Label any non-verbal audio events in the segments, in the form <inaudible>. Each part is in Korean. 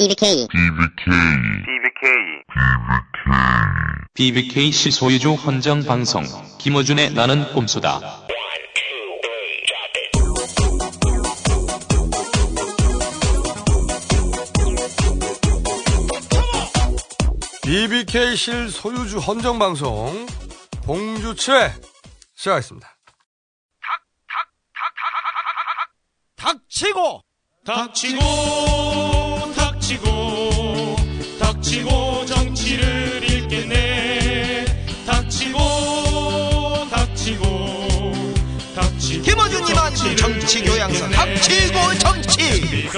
BBK. BBK 시 소유주 헌정 방송 김어준의 나는 꼼수다. BBK 실 소유주 헌정 방송 봉주 7회 시작하겠습니다. 닥치고 닥치고 닥 치고 닥치고 정치를 읽겠네. 닥치고 닥치고 닥치고 김어준 이만 정치 교양서. 닥치고 정치!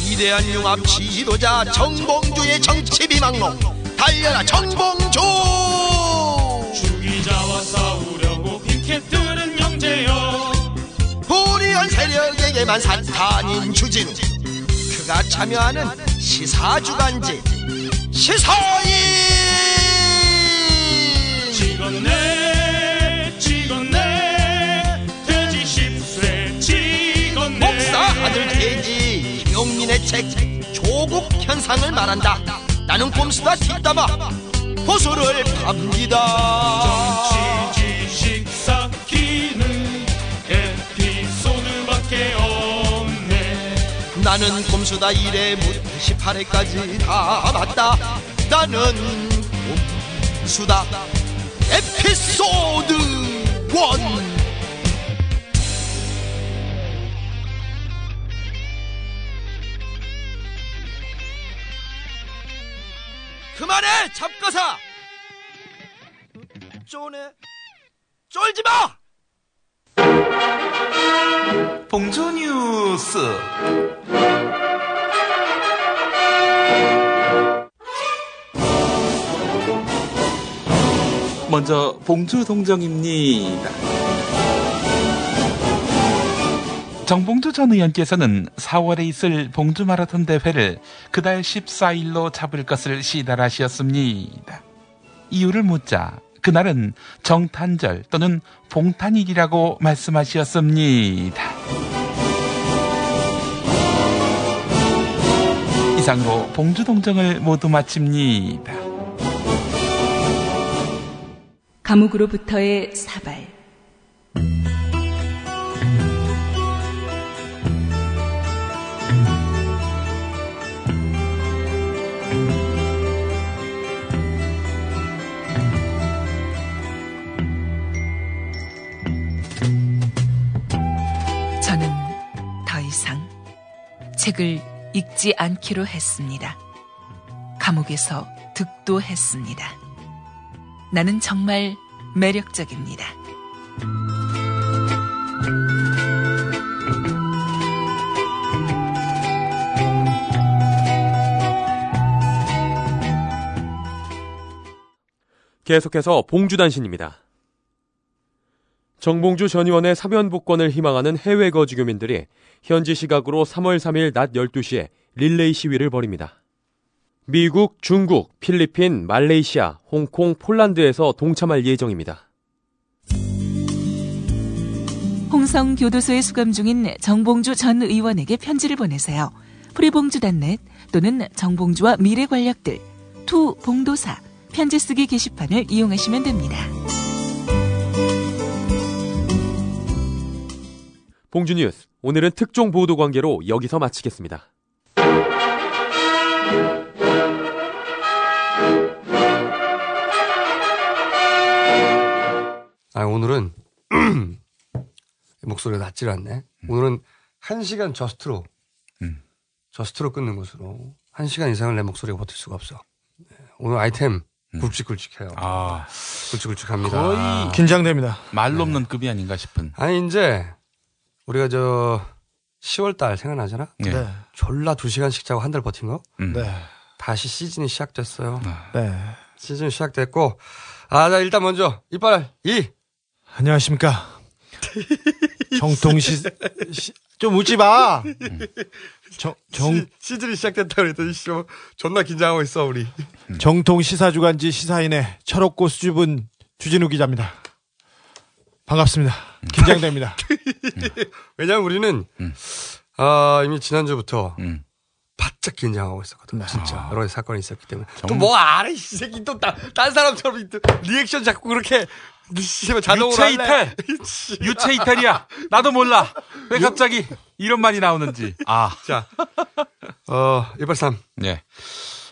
위대한 융합 지도자 정봉주의 정치 비망록. 달려라 정봉주! 주기자와 싸 불의한 세력에게만 산탄인 주진. 그가 참여하는 시사주간지. 시사인! 찍었네 찍었네 돼지 십세 찍었네. 목사 아들 돼지 김용민의 책 조국 현상을 말한다. 나는 꼼수다 뒷담화 호소를 팝니다 나는 꼼수다 1회부터 18회까지 다 맞다. 나는 꼼수다. 에피소드 1 그만해 잡거사! 쪼네. 쫄지 마 봉주 뉴스. 먼저 봉주 동정입니다. 정봉주 전 의원께서는 4월에 있을 봉주 마라톤 대회를 그달 14일로 잡을 것을 시달하셨습니다. 이유를 묻자 그날은 정탄절 또는 봉탄일이라고 말씀하셨습니다. 이상으로 봉주 동정을 모두 마칩니다. 감옥으로부터의 사발 책을 읽지 않기로 했습니다. 감옥에서 득도 했습니다. 나는 정말 매력적입니다. 계속해서 봉주단신입니다. 정봉주 전 의원의 사면 복권을 희망하는 해외 거주 교민들이 현지 시각으로 3월 3일 낮 12시에 릴레이 시위를 벌입니다. 미국, 중국, 필리핀, 말레이시아, 홍콩, 폴란드에서 동참할 예정입니다. 홍성 교도소에 수감 중인 정봉주 전 의원에게 편지를 보내세요. free봉주dot net 또는 정봉주와 미래 권력들 to 봉도사 편지 쓰기 게시판을 이용하시면 됩니다. 봉주 뉴스. 오늘은 특종 보도 관계로 여기서 마치겠습니다. 아, 오늘은 <clears throat> 목소리가 낮질 않네. 오늘은 한 시간 저스트로, 음. 저스트로 끊는 것으로 한 시간 이상을 내 목소리가 버틸 수가 없어. 네, 오늘 아이템 굵직굵직해요. 아, 굵직굵직합니다. 거의 긴장됩니다. 말로 없는 급이 아닌가 싶은. 아니 이제 우리가 저 10월 달 생각나잖아. 예. 네. 졸라 두 시간씩 자고 한 달 버틴 거. 음. 네. 다시 시즌이 시작됐어요. 네. 시즌 시작됐고 아, 자 일단 먼저 이빨 이 안녕하십니까. 정통 시, 시- 좀 웃지 마! 정, 정, 시 즌이 시작됐다 그랬더니 씨 어, 존나 긴장하고 있어 우리. 정통 시사주간지 시사인의 철없고 수줍은 주진우 기자입니다. 반갑습니다. 긴장됩니다. <laughs> 왜냐면 우리는 음. 아, 이미 지난주부터 음. 바짝 긴장하고 있었거든. 네. 진짜 여러 가지 사건이 있었기 때문에. 정- 또뭐 알아 이 새끼 또딴 사람처럼 또 리액션 자꾸 그렇게 씨발 자동으로 유체. 이탈. <laughs> 유체 이탈이야. 나도 몰라. 왜 갑자기 이런 말이 나오는지. 아, <laughs> 자, 어, 183. 네.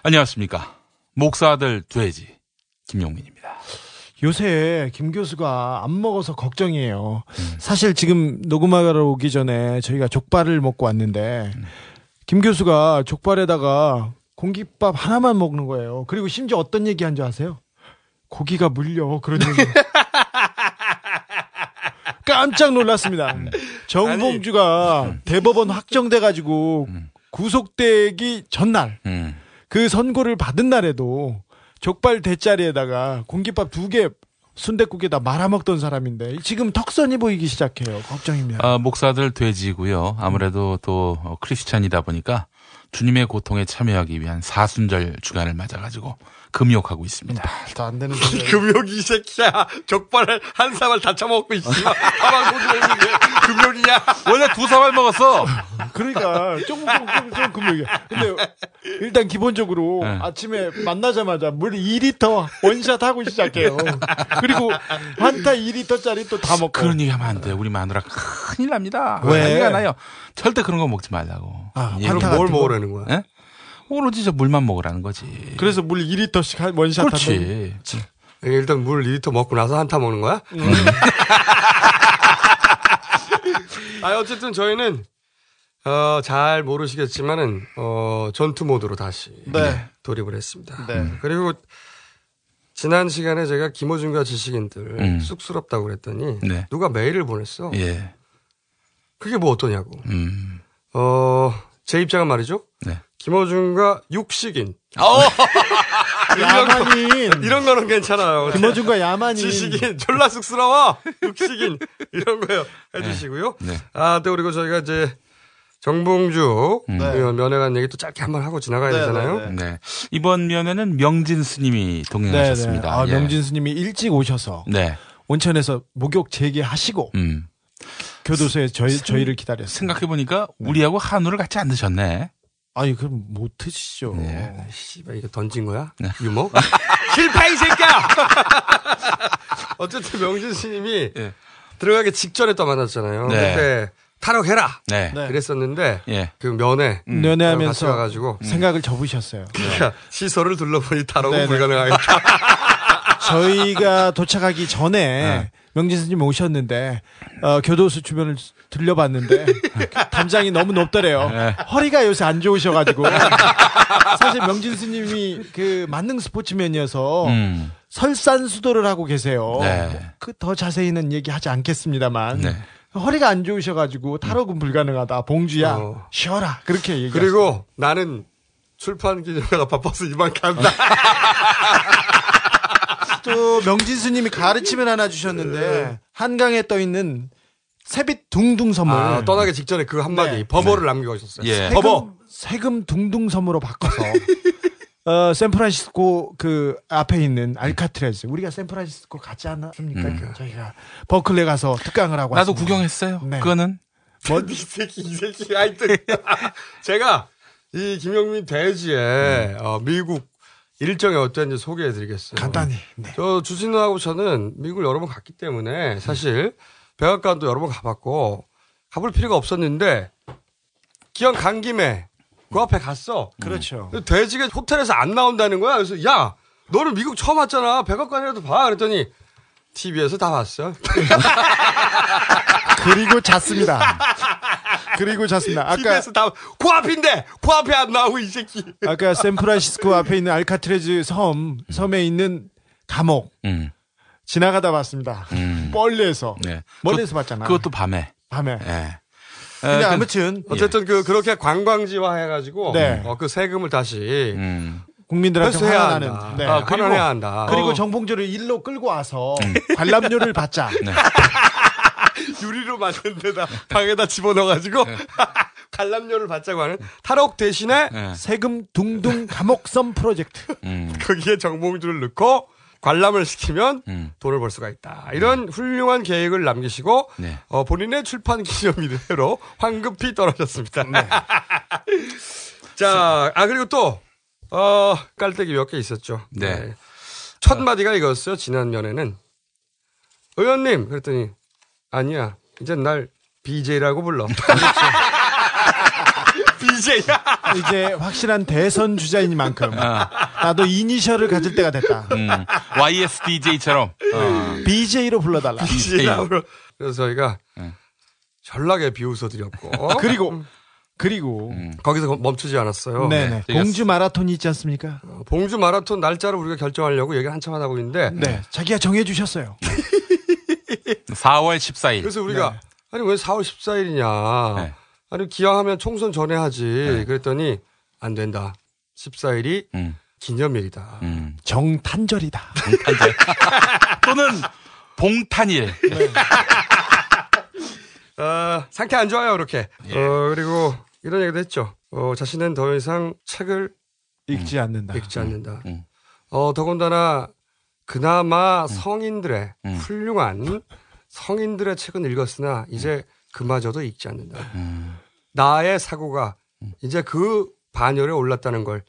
안녕하십니까. 목사들 돼지 김용민입니다. 요새 김 교수가 안 먹어서 걱정이에요. 사실 지금 녹음하러 오기 전에 저희가 족발을 먹고 왔는데 김 교수가 족발에다가 공깃밥 하나만 먹는 거예요. 그리고 심지어 어떤 얘기 한 줄 아세요? 고기가 물려 그런 얘기. 깜짝 놀랐습니다. 정봉주가 대법원 확정돼 가지고 구속되기 전날 음. 그 선고를 받은 날에도 족발 대짜리에다가 공깃밥 두 개 순대국에다 말아먹던 사람인데 지금 턱선이 보이기 시작해요. 걱정입니다. 아, 목사들 돼지고요. 아무래도 또 어, 크리스찬이다 보니까 주님의 고통에 참여하기 위한 사순절 주간을 맞아가지고 금욕하고 있습니다. 말도 안 되는. <laughs> 금욕이 이 새끼야. 족발을 한 사발 다 처먹고 있어. 가만 고기 먹는 게 금욕이냐. <laughs> 원래 두 사발 먹었어. 그러니까 조금 조금 조금 조금 금액이야. 근데 일단 기본적으로 네. 아침에 만나자마자 물 2리터 원샷 하고 시작해요. 그리고 환타 2리터짜리 또 다 먹고. 그런 얘기 하면 안 돼. 우리 마누라 큰일 납니다. 왜? 난리가 나요. 절대 그런 거 먹지 말라고. 아, 환타 뭘? 먹으라는 거야? 예? 오로지 저 물만 먹으라는 거지. 그래서 물 2리터씩 한 원샷. 그렇지. 일단 물 2리터 먹고 나서 환타 먹는 거야? <laughs> 아, 어쨌든 저희는, 어, 잘 모르시겠지만은, 어, 전투 모드로 다시 네. 돌입을 했습니다. 네. 그리고 지난 시간에 제가 김호준과 지식인들 음. 쑥스럽다고 그랬더니 네. 누가 메일을 보냈어. 예. 그게 뭐 어떠냐고. 음. 어, 제 입장은 말이죠. 네. 김호준과 육식인. <laughs> 야만인. 이런 거는 괜찮아요. 김어준과 <laughs> 야만인. 지식인 졸라 쑥스러워 육식인 이런 거요 해주시고요. 네. 아, 또 그리고 저희가 이제 정봉주 네. 의원 면회 간 얘기 또 짧게 한번 하고 지나가야 네, 되잖아요. 네, 네. 이번 면에는 명진 스님이 동행하셨습니다. 아, 예. 명진 스님이 일찍 오셔서 네. 온천에서 목욕 재개하시고 음. 교도소에 저희 저희를 기다렸어요. 생각해 보니까 우리하고 한우를 같이 안 드셨네. 아니 그럼 못 드시죠. 네. 씨발 이거 던진 거야? 네. 유머? <laughs> 실패 이 새끼야! <laughs> 어쨌든 명진 스님이 예. 들어가기 직전에 또 만났잖아요. 네. 그때 탈옥해라 네. 네. 그랬었는데 예. 그 면회 같이 연애하면서 와가지고 생각을 접으셨어요. 그러니까 시설을 둘러보니 탈옥은 네, 네. 불가능하겠다. <laughs> 저희가 도착하기 전에 네. 명진 스님 오셨는데 어, 교도소 주변을 들려봤는데 담장이 너무 높더래요. 네. 허리가 요새 안 좋으셔가지고 <laughs> 사실 명진 스님이 그 만능 스포츠맨이어서 음. 설산수도를 하고 계세요. 네. 그더 자세히는 얘기하지 않겠습니다만 네. 허리가 안 좋으셔가지고 탈옥은 불가능하다. 봉주야 어. 쉬어라 그렇게 얘기. 그리고 나는 출판 기념회가 바빠서 이만 간다. <laughs> 또 명진 스님이 가르침을 하나 주셨는데 한강에 떠 있는 새빛 둥둥 섬을 아, 떠나기 직전에 그 한마디 네. 버버를 남기고 있었어요. 예. 세금, 세금 둥둥 섬으로 바꿔서 <laughs> 어, 샌프란시스코 그 앞에 있는 알카트레즈 우리가 샌프란시스코 가지 않았습니까? 음. 저희가 버클레 가서 특강을 하고 나도 왔습니다. 구경했어요. 네. 그거는 뭐, <laughs> 이 새끼, 이 새끼, 하여튼. <laughs> 제가 이 김영민 대지의 어, 미국 일정이 어땠는지 소개해 드리겠어요. 간단히 네. 저 주진우하고 저는 미국을 여러 번 갔기 때문에 사실 백악관도 여러 번 가봤고 가볼 필요가 없었는데 기왕 간 김에 그 앞에 갔어. 그렇죠. 돼지가 호텔에서 안 나온다는 거야. 그래서 야 너는 미국 처음 왔잖아. 백악관이라도 봐. 그랬더니 TV에서 다 봤어. <laughs> 그리고 잤습니다. 그리고 잤습니다. 아까 TV에서 다 코앞인데 코앞에 안 나오고 이 새끼. 아까 샌프란시스코 앞에 있는 알카트레즈 섬 섬에 있는 감옥 음. 지나가다 봤습니다. 음. 멀리에서 네. 멀리에서 봤잖아. 그것도 밤에. 밤에. 예. 근데 어, 그- 아무튼 어쨌든 그 그렇게 관광지화 해가지고 네. 어, 그 세금을 다시 음. 국민들한테 환원하는. 한다. 네. 아, 환원해야 한다. 그리고 어. 정봉주를 일로 끌고 와서 관람료를 받자. 네. <laughs> 유리로 만든 데다 방에다 집어넣어가지고 <laughs> 관람료를 받자고 하는 탈옥 대신에 예. 세금 둥둥 감옥섬 프로젝트. 음. <laughs> 거기에 정봉주를 넣고 관람을 시키면 음. 돈을 벌 수가 있다. 이런 훌륭한 계획을 남기시고 네. 어, 본인의 출판 기념일로 황급히 떨어졌습니다. 네. <laughs> 자, 아 그리고 또 어, 깔때기 몇 개 있었죠. 네. 첫 마디가 이거였어요. 지난 면에는 의원님 그랬더니 아니야 이제 날 BJ라고 불러. <laughs> BJ야. 이제 확실한 대선 주자인 만큼 나도 이니셜을 가질 때가 됐다. 음, YSDJ처럼. 어. BJ로 불러달라. BJ라고. 불러. 그래서 저희가 네. 전락에 비웃어 드렸고 그리고 그리고 음. 거기서 멈추지 않았어요. 네네 저희가 봉주 마라톤이 있지 않습니까? 어, 봉주 마라톤 날짜를 우리가 결정하려고 얘기 한참 하고 있는데 네, 자기가 정해 주셨어요. <laughs> <laughs> 4월 14일. 그래서 우리가 아니 왜 4월 14일이냐. 네. 아니 기왕하면 총선 전에 하지. 그랬더니 안 된다. 14일이 음, 기념일이다. 음. 정탄절이다. <laughs> 또는 봉탄일. <laughs> 어, 상태 안 좋아요, 그렇게. 어, 그리고 이런 얘기도 했죠. 어, 자신은 더 이상 책을 읽지 않는다. 읽지 않는다. 음. 어, 더군다나 그나마 성인들의 음. 훌륭한 성인들의 책은 읽었으나 이제 그마저도 읽지 않는다. 음. 나의 사고가 이제 그 반열에 올랐다는 걸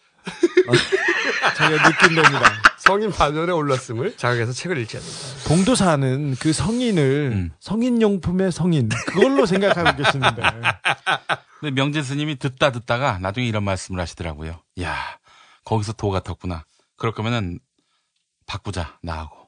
자기가 느낀 겁니다. 성인 반열에 올랐음을 자각해서 책을 읽지 않는다. 봉도사는 그 성인을 음. 성인용품의 성인 그걸로 생각하고 계시는데 근데 명재 스님이 듣다 듣다가 나중에 이런 말씀을 하시더라고요. 야, 거기서 도 같았구나. 그럴 거면은 바꾸자, 나하고.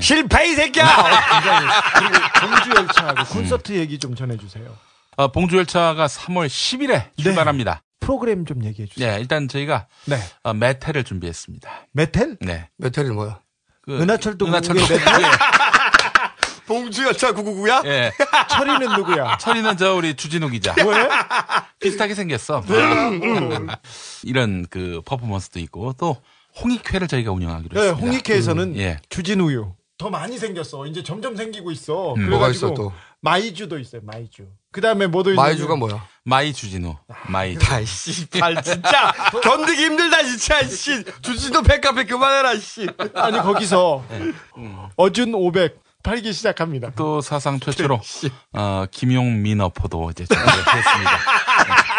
실패 이 새끼야! 굉장히 그리고 봉주 열차하고 콘서트 얘기 좀 전해주세요. 어, 봉주 열차가 3월 10일에 출발합니다. 프로그램 좀 얘기해 주세요. 네, 일단 저희가 네. 어, 메텔을 준비했습니다. 메텔? 네. 메텔이 뭐야? 그 은하철도 은하철도 메텔? <laughs> 봉주 열차 999야? 예. 철이는 누구야? 철이는 저 우리 주진우 기자. <laughs> 왜? 비슷하게 생겼어. <laughs> 이런 그 퍼포먼스도 있고 또 홍익회를 저희가 운영하기로 네, 했습니다. 홍익회에서는 예. 주진 우유. 더 많이 생겼어. 이제 점점 생기고 있어. 음. 뭐가 그래가지고 있어 또? 마이주도 있어요. 마이주. 그 다음에 뭐도 마이주가 있냐면 뭐야? 마이 주진우. 마이. 아이씨, 발 진짜 견디기 힘들다 진짜 씨. 주진도 백카페 그만해라 씨. 아니 거기서 어준 500 팔기 시작합니다. 또 사상 최초로 <laughs> 어, 김용 미너포도 이제 준비했습니다. <laughs>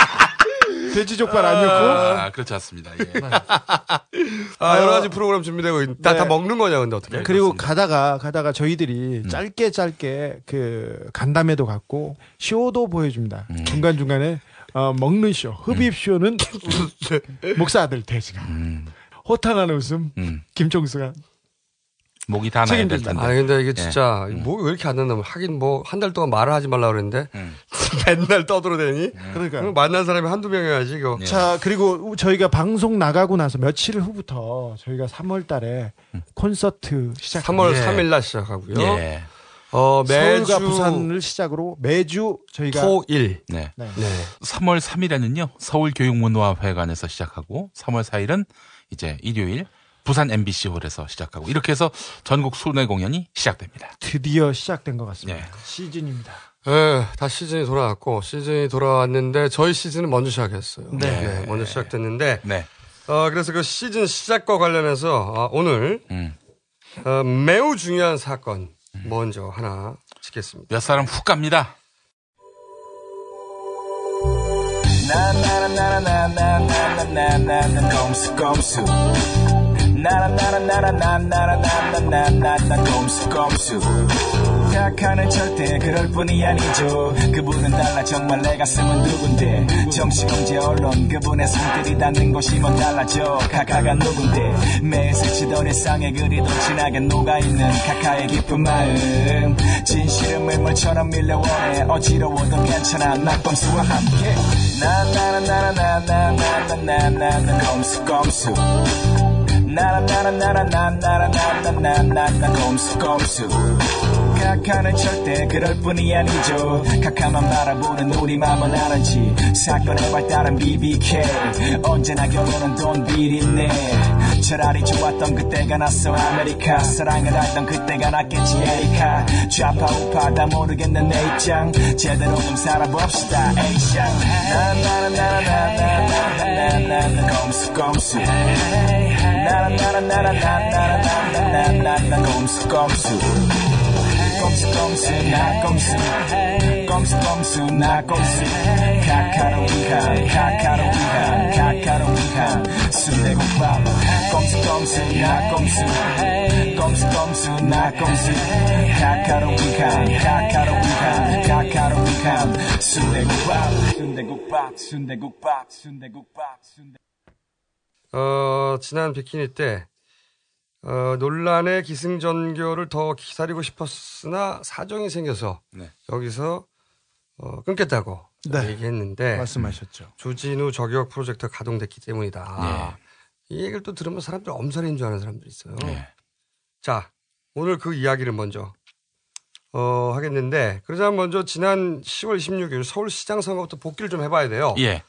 돼지 족발 안 넣고 아, 그렇지 않습니다. 예. <laughs> 아, 여러 가지 프로그램 준비되고 있. 다, 네. 다 먹는 거냐 근데 어떻게? 그리고 그렇습니다. 가다가 가다가 저희들이 음. 짧게 짧게 그 간담회도 갖고 쇼도 보여줍니다. 음. 중간 중간에 어, 먹는 쇼, 흡입 쇼는 <laughs> 목사 아들 돼지가 음, 호탕한 웃음 음. 김종수가 목이 다 나야 될. 텐데. 아니 근데 이게 진짜 뭐왜 이렇게 안 된다면 하긴 뭐 한 달 동안 말을 하지 말라 그랬는데 음. <laughs> 맨날 떠들어대니 그러니까 만난 사람이 한두 명이어야지 이거. 예. 자 그리고 저희가 방송 나가고 나서 며칠 후부터 저희가 3월달에 콘서트 시작. 3월 예. 3일 날 시작하고요. 예. 어 매주 서울과 부산을 시작으로 매주 저희가 토일. 네. 네. 네. 3월 3일에는요, 서울 교육문화회관에서 시작하고, 3월 4일은 이제 일요일, 부산 MBC홀에서 시작하고, 이렇게 해서 전국 순회 공연이 시작됩니다. 드디어 시작된 것 같습니다. 네. 시즌입니다. 예, 다 시즌이 돌아왔고 시즌이 돌아왔는데 저희 시즌은 먼저 시작했어요. 네. 먼저 시작됐는데 네. 어 그래서 그 시즌 시작과 관련해서 어, 오늘 음. 어, 매우 중요한 사건 먼저 하나 짚겠습니다. 몇 사람 훅 갑니다. 꼼수 꼼수 각하는 절대 그럴 뿐이 아니죠 그분은 달라 정말 내 가슴은 누군데 정치공제 언론 그분의 손길이 닿는 곳이 뭐 달라져 카카가 누군데 매일 스치던 일상의 그리도 진하게 녹아있는 카카의 깊은 마음 진실은 밀물처럼 밀려오네 어지러워도 괜찮아 낙범수와 함께 나나나나나나나나나나나 꼼수 꼼수 나라나라나라나나나나나나나 꼼수 꼼수 가카는 절대 그럴 분이 아니죠 가카만 바라보는 우리 맘은 아는지 사건의 발단은 BBK 언제나 결론은 돈 비린내 차라리 좋았던 그때가 낯선 아메리카 사랑을 알던 그때가 낫겠지 에리카 좌파 우파 다 모르겠는 내 입장 제대로 좀 살아봅시다 에이샹 나나나나나나나나나나 꼼수 꼼수 나나나나나나나나나나 꼼수 꼼수 꼼수 꼼수 나 꼼수 꼼수 꼼수 나 꼼수 카카로 위한 카카로 위한 카카로 위한 순대국밥 꼼수 꼼수 나 꼼수 꼼수 꼼수 나 꼼수 카카로 위한 카카로 위한 카카로 위한 순대국밥 순대국밥 순대국밥 순대국밥 순대 어, 지난 비키니 때, 어, 논란의 기승전결을 더 기다리고 싶었으나 사정이 생겨서 네. 여기서 어, 끊겠다고 네. 얘기했는데 말씀하셨죠. 주진우 저격 프로젝트가 가동됐기 때문이다. 이 얘기를 또 들으면 사람들 엄살인 줄 아는 사람들이 있어요. 네. 자, 오늘 그 이야기를 먼저 어, 하겠는데 그러자면 먼저 지난 10월 26일 서울시장 선거부터 복귀를 좀 해봐야 돼요. 예.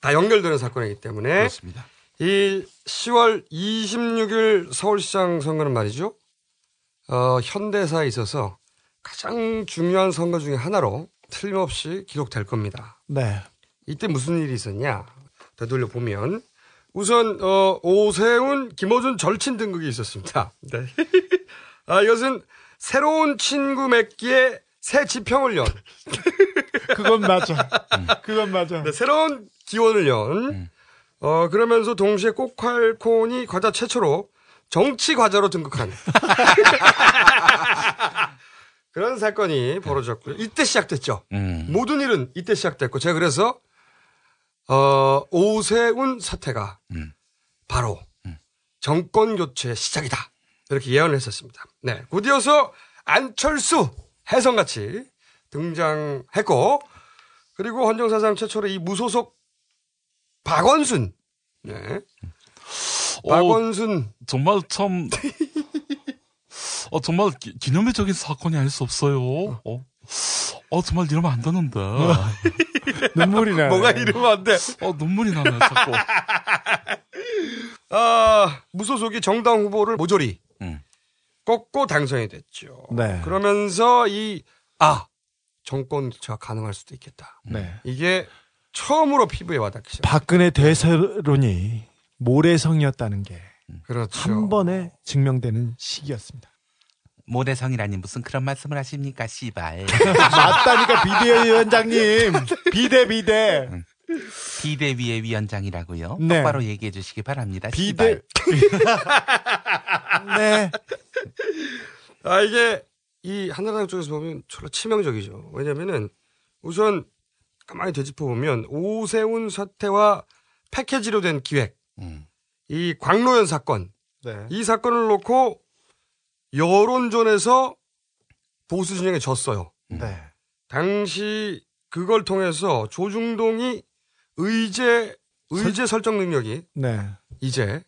다 연결되는 사건이기 때문에 그렇습니다. 이 10월 26일 서울시장 선거는 말이죠. 어, 현대사에 있어서 가장 중요한 선거 중에 하나로 틀림없이 기록될 겁니다. 네. 이때 무슨 일이 있었냐? 되돌려 보면 우선 어, 오세훈, 김호준 절친 등극이 있었습니다. 네. <laughs> 아, 이것은 새로운 친구 맺기에 새 지평을 연 <laughs> 그건 맞아. 그건 맞아. 네, 새로운 기원을 연 어, 그러면서 동시에 꼭칼콘이 과자 최초로 정치 과자로 등극한 <laughs> 그런 사건이 벌어졌고요. 이때 시작됐죠. 음. 모든 일은 이때 시작됐고 제가 그래서 어, 오세훈 사태가 음. 바로 정권 교체의 시작이다. 이렇게 예언을 했었습니다. 네. 곧이어서 안철수 해성같이 등장했고 그리고 헌정사상 최초로 이 무소속 박원순 네. 어, 박원순 정말 참, 어, 정말 기, 기념일적인 사건이 아닐 수 없어요. 어, 어 정말 이러면 안 되는데. <laughs> 눈물이 나. 뭐가 이러면 안 돼. 어, 눈물이 나네, 자꾸. 아, 무소속이 정당 후보를 모조리 음. 꺾고 당선이 됐죠. 네. 그러면서 이, 아, 정권 교체가 가능할 수도 있겠다. 네. 이게 처음으로 피부에 와닿기 시작. 박근혜 대세론이 모래성이었다는 게한 그렇죠. 번에 증명되는 시기였습니다. 모래성이라니 무슨 그런 말씀을 하십니까, 씨발. <laughs> 맞다니까 비대위원장님. 비대 비대. 비대위의 위원장이라고요. 네. 똑바로 얘기해 주시기 바랍니다. 비대. <laughs> 네. 아, 이게 이 한나라당 쪽에서 보면 졸라 치명적이죠. 왜냐면은 우선 가만히 되짚어보면 오세훈 사태와 패키지로 된 기획, 음. 이 광로연 사건, 네. 이 사건을 놓고 여론전에서 보수 진영에 졌어요. 네. 당시 그걸 통해서 조중동이 의제 의제 설 정 능력이 네. 이제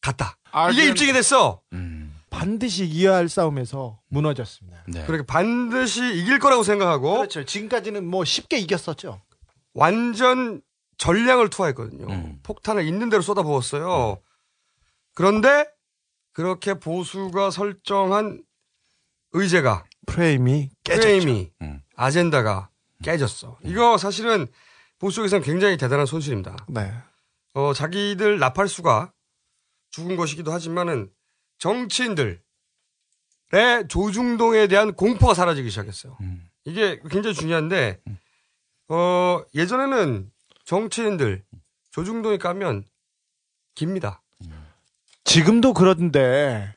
갔다. 아, 이게 그럼- 입증이 됐어. 음. 반드시 이어야 할 싸움에서 무너졌습니다. 네. 그렇게 반드시 이길 거라고 생각하고 그렇죠. 지금까지는 뭐 쉽게 이겼었죠. 완전 전량을 투하했거든요. 음. 폭탄을 있는 대로 쏟아부었어요. 그런데 그렇게 보수가 설정한 의제가 프레임이 깨졌죠. 프레임이 음. 아젠다가 깨졌어. 이거 사실은 보수에서는 굉장히 대단한 손실입니다. 네. 어, 자기들 나팔수가 죽은 것이기도 하지만은 정치인들의 조중동에 대한 공포가 사라지기 시작했어요. 음. 이게 굉장히 중요한데, 어, 예전에는 정치인들 조중동에 까면 깁니다. 지금도 그런데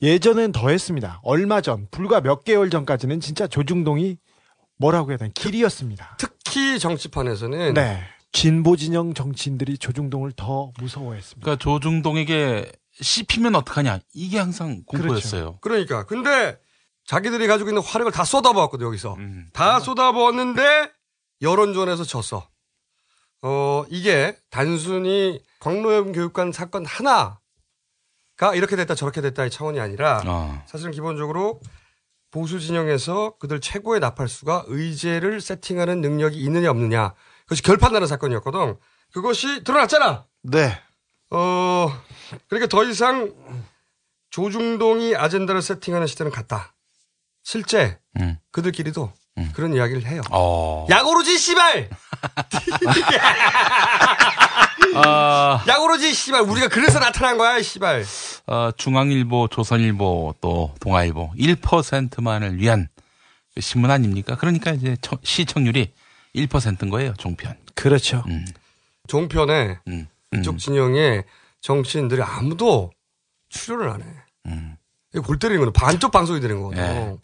예전엔 더 했습니다. 얼마 전, 불과 몇 개월 전까지는 진짜 조중동이 뭐라고 해야 되나 길이었습니다. 특히 정치판에서는 네. 진보 진영 정치인들이 조중동을 더 무서워했습니다. 그러니까 조중동에게 씹히면 어떡하냐. 이게 항상 공포였어요. 그러니까 근데 자기들이 가지고 있는 화력을 다 쏟아부었거든 여기서 음. 다 쏟아부었는데 여론전에서 졌어. 어 이게 단순히 광로연 교육관 사건 하나가 이렇게 됐다 저렇게 됐다의 차원이 아니라 어. 사실은 기본적으로 보수 진영에서 그들 최고의 나팔수가 의제를 세팅하는 능력이 있느냐 없느냐 그것이 결판나는 사건이었거든. 그것이 드러났잖아. 네. 어, 그러니까 더 이상 조중동이 아젠다를 세팅하는 시대는 갔다. 실제 음. 그들끼리도 음. 그런 이야기를 해요. 어. 야고로지 씨발. <laughs> 아, 야고로지 씨발. 우리가 그래서 나타난 거야 씨발. 어, 중앙일보, 조선일보, 또 동아일보 1%만을 위한 그 신문 아닙니까? 그러니까 이제 청- 시청률이 1%인 거예요, 종편. 그렇죠. 음, 종편에 음, 이쪽 음, 진영의 정치인들이 아무도 출연을 안 해. 음. 이거 골 때리는 거는 반쪽 방송이 되는 거거든. 네.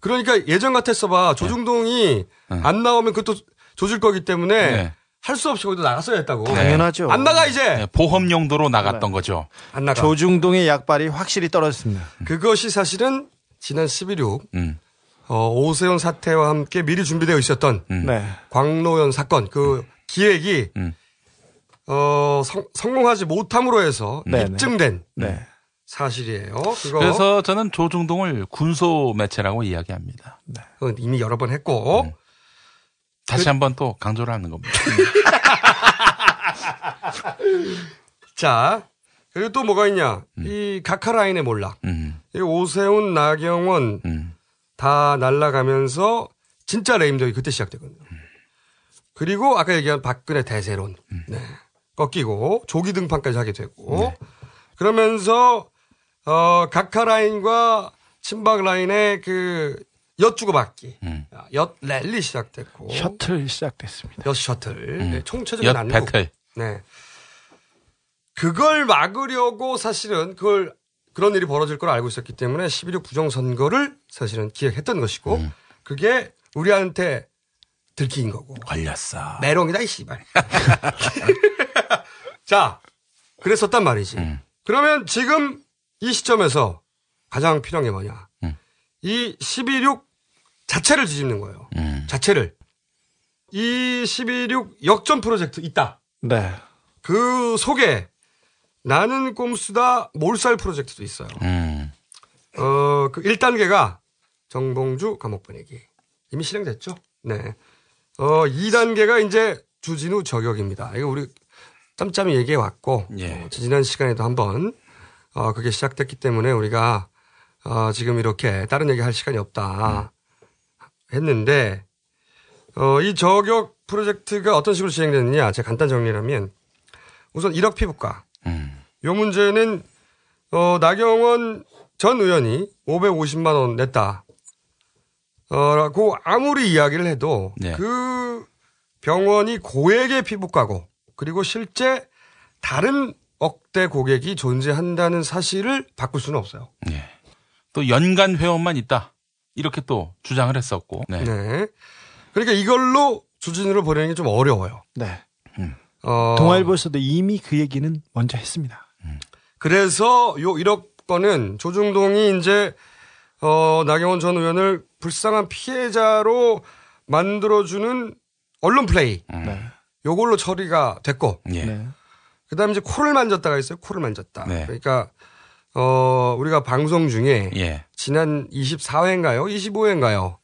그러니까 예전 같았어 봐. 조중동이 네. 안 나오면 그것도 조질 거기 때문에 네. 할수 없이 거기도 나갔어야 했다고. 당연하죠. 안 나가 이제. 네, 보험 용도로 나갔던 거죠. 안 나가. 조중동의 약발이 확실히 떨어졌습니다. 그것이 사실은 지난 11.6 음, 어, 오세훈 사태와 함께 미리 준비되어 있었던 음. 네. 광노현 사건 그 기획이 음. 어, 성, 성공하지 못함으로 해서 네네. 입증된 네. 사실이에요. 그거 그래서 저는 조중동을 군소 매체라고 이야기합니다. 그건 이미 여러 번 했고 음. 다시 한번 또 강조를 하는 겁니다. <laughs> 자 그리고 또 뭐가 있냐 이 카카라인의 몰락 음, 이 오세훈 나경원 음, 다 날라가면서 진짜 레임덕이 그때 시작되거든요. 그리고 아까 얘기한 박근혜 대세론 네. 꺾이고 조기 등판까지 하게 되고 그러면서 어 카카라인과 친박 라인의 그 엿주고 받기 음. 엿 랠리 시작됐고 셔틀 시작됐습니다. 엿 셔틀 음. 네, 총체적인 엿 난국 배틀. 네. 그걸 막으려고 사실은 그걸 그런 일이 벌어질 걸 알고 있었기 때문에 11.6 부정선거를 사실은 기획했던 것이고 음. 그게 우리한테 들킨 거고 걸렸어. 메롱이다 이 씨발. <laughs> 자, 그랬었단 말이지. 음. 그러면 지금 이 시점에서 가장 필요한 게 뭐냐? 음. 이 12.6 자체를 뒤집는 거예요. 음, 자체를. 이 12.6 역전 프로젝트 있다. 네. 그 속에 나는 꼼수다 몰살 프로젝트도 있어요. 음, 어, 그 1단계가 정봉주 감옥 보내기. 이미 실행됐죠? 네. 어, 2단계가 이제 주진우 저격입니다. 이거 우리 짬짬이 얘기해 왔고, 예. 어, 지난 시간에도 한번, 어, 그게 시작됐기 때문에 우리가, 어, 지금 이렇게 다른 얘기 할 시간이 없다 했는데, 어, 이 저격 프로젝트가 어떤 식으로 진행되느냐, 제가 간단 정리를 하면, 우선 1억 피부과. 음, 요 문제는 어, 나경원 전 의원이 550만 원 냈다. 어, 라고 아무리 이야기를 해도 네. 그 병원이 고액의 피부과고 그리고 실제 다른 억대 고객이 존재한다는 사실을 바꿀 수는 없어요. 예. 또 연간 회원만 있다. 이렇게 또 주장을 했었고. 네. 네. 그러니까 이걸로 주진우를 보내는 게 좀 어려워요. 네. 어, 동아일보에서도 이미 그 얘기는 먼저 했습니다. 그래서 요 1억 건은 조중동이 이제 어 나경원 전 의원을 불쌍한 피해자로 만들어주는 언론 플레이 네. 요걸로 처리가 됐고 예. 네. 그 다음에 이제 코를 만졌다가 있어요 코를 만졌다 네. 그러니까 어 우리가 방송 중에 예. 지난 24회인가요 25회인가요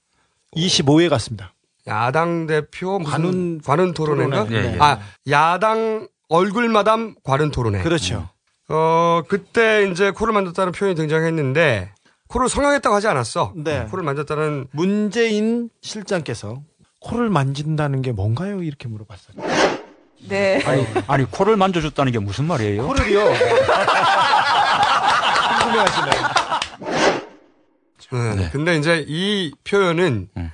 25회 같습니다. 야당 대표 관훈 관훈 토론회인가 토론회. 예, 예. 아 야당 얼굴 마담 관훈 토론회 그렇죠. 어, 그때 이제 코를 만졌다는 표현이 등장했는데, 코를 성형했다고 하지 않았어. 네. 코를 만졌다는, 문재인 실장께서 코를 만진다는 게 뭔가요? 이렇게 물어봤어요. 네. 아니, 아니 코를 만져줬다는 게 무슨 말이에요? 코를요. <laughs> 궁금해하시네. 네. 네. 근데 이제 이 표현은, 음.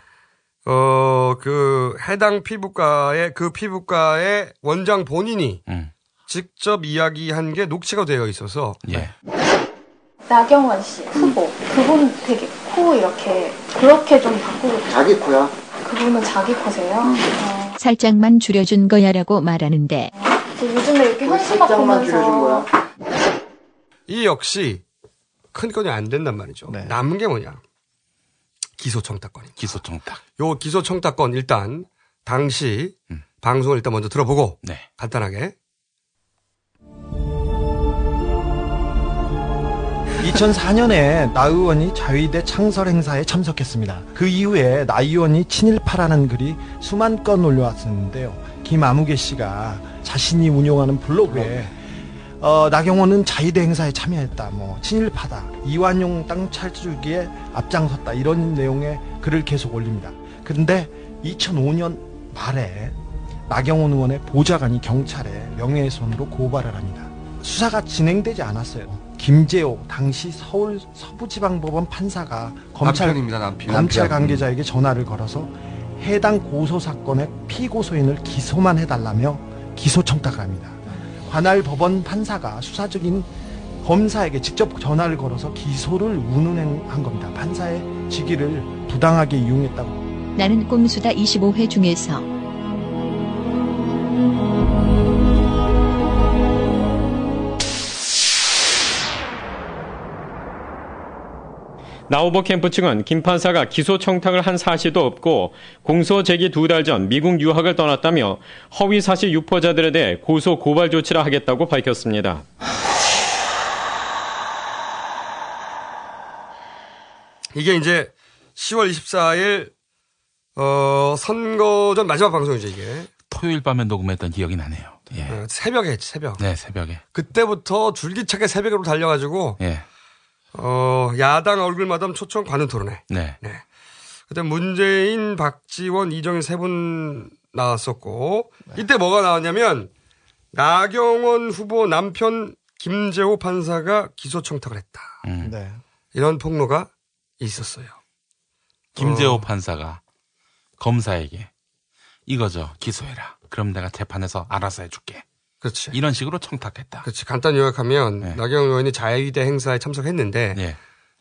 어, 그 해당 피부과의, 그 피부과의 원장 본인이 음, 직접 이야기한 게 녹취가 되어 있어서, 예. 나경원 씨 후보 그분 되게 코 이렇게 그렇게 좀 바꾸고 자기 코야? 그분은 자기 코세요? 어, 살짝만 줄여준 거야라고 말하는데 저 요즘에 이렇게 현수막 보면서 이 역시 큰 건이 안 된단 말이죠. 네. 남은 게 뭐냐. 기소청탁권. 기소청탁. 요 기소청탁권 일단 당시 음. 방송을 일단 먼저 들어보고 네. 간단하게 2004년에 나 의원이 자위대 창설 행사에 참석했습니다. 그 이후에 나 의원이 친일파라는 글이 수만 건 올려왔었는데요. 김아무개 씨가 자신이 운영하는 블로그에 어, 나경원은 자위대 행사에 참여했다. 뭐 친일파다. 이완용 땅 찰주기에 앞장섰다. 이런 내용의 글을 계속 올립니다. 그런데 2005년 말에 나경원 의원의 보좌관이 경찰에 명예훼손으로 고발을 합니다. 수사가 진행되지 않았어요. 김재호 당시 서울 서부지방법원 판사가 검찰 남편입니다, 남편. 검찰. 관계자에게 전화를 걸어서 해당 고소 사건의 피고소인을 기소만 해달라며 기소 청탁을 합니다. 관할 법원 판사가 수사적인 검사에게 직접 전화를 걸어서 기소를 운운한 겁니다. 판사의 직위를 부당하게 이용했다고. 나는 꼼수다 25회 중에서 나우버 캠프 측은 김 판사가 기소 청탁을 한 사실도 없고 공소 제기 두 달 전 미국 유학을 떠났다며 허위 사실 유포자들에 대해 고소 고발 조치를 하겠다고 밝혔습니다. 이게 이제 10월 24일 어 선거 전 마지막 방송이죠 이게. 토요일 밤에 녹음했던 기억이 나네요. 예. 어, 새벽에 했지 새벽. 네, 새벽에. 그때부터 줄기차게 새벽으로 달려가지고 예. 어 야당 얼굴마담 초청 관훈 토론회. 네. 네. 그때 문재인, 박지원, 이정희 세 분 나왔었고 이때 뭐가 나왔냐면 나경원 후보 남편 김재호 판사가 기소 청탁을 했다. 음. 네. 이런 폭로가 있었어요. 김재호 어. 판사가 검사에게 이거죠. 기소해라. 그럼 내가 재판에서 알아서 해줄게. 그렇지. 이런 식으로 청탁했다. 그렇지. 간단히 요약하면 네. 나경원 의원이 자유대 행사에 참석했는데 예.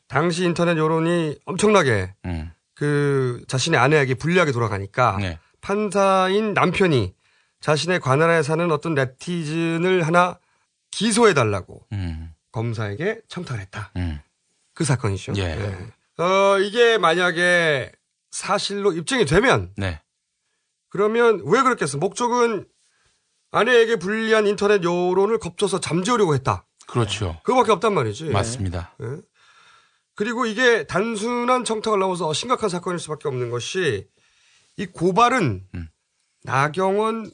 당시 인터넷 여론이 엄청나게 음. 그 자신의 아내에게 불리하게 돌아가니까 네. 판사인 남편이 자신의 관할에 사는 어떤 네티즌을 하나 기소해 달라고 음. 검사에게 청탁을 했다. 음. 그 사건이죠. 예. 네. 어, 이게 만약에 사실로 입증이 되면 네. 그러면 왜 그랬겠어? 목적은 아내에게 불리한 인터넷 여론을 겁줘서 잠재우려고 했다. 그렇죠. 그거밖에 없단 말이지. 맞습니다. 예. 그리고 이게 단순한 청탁을 넘어서 심각한 사건일 수밖에 없는 것이 이 고발은 음. 나경원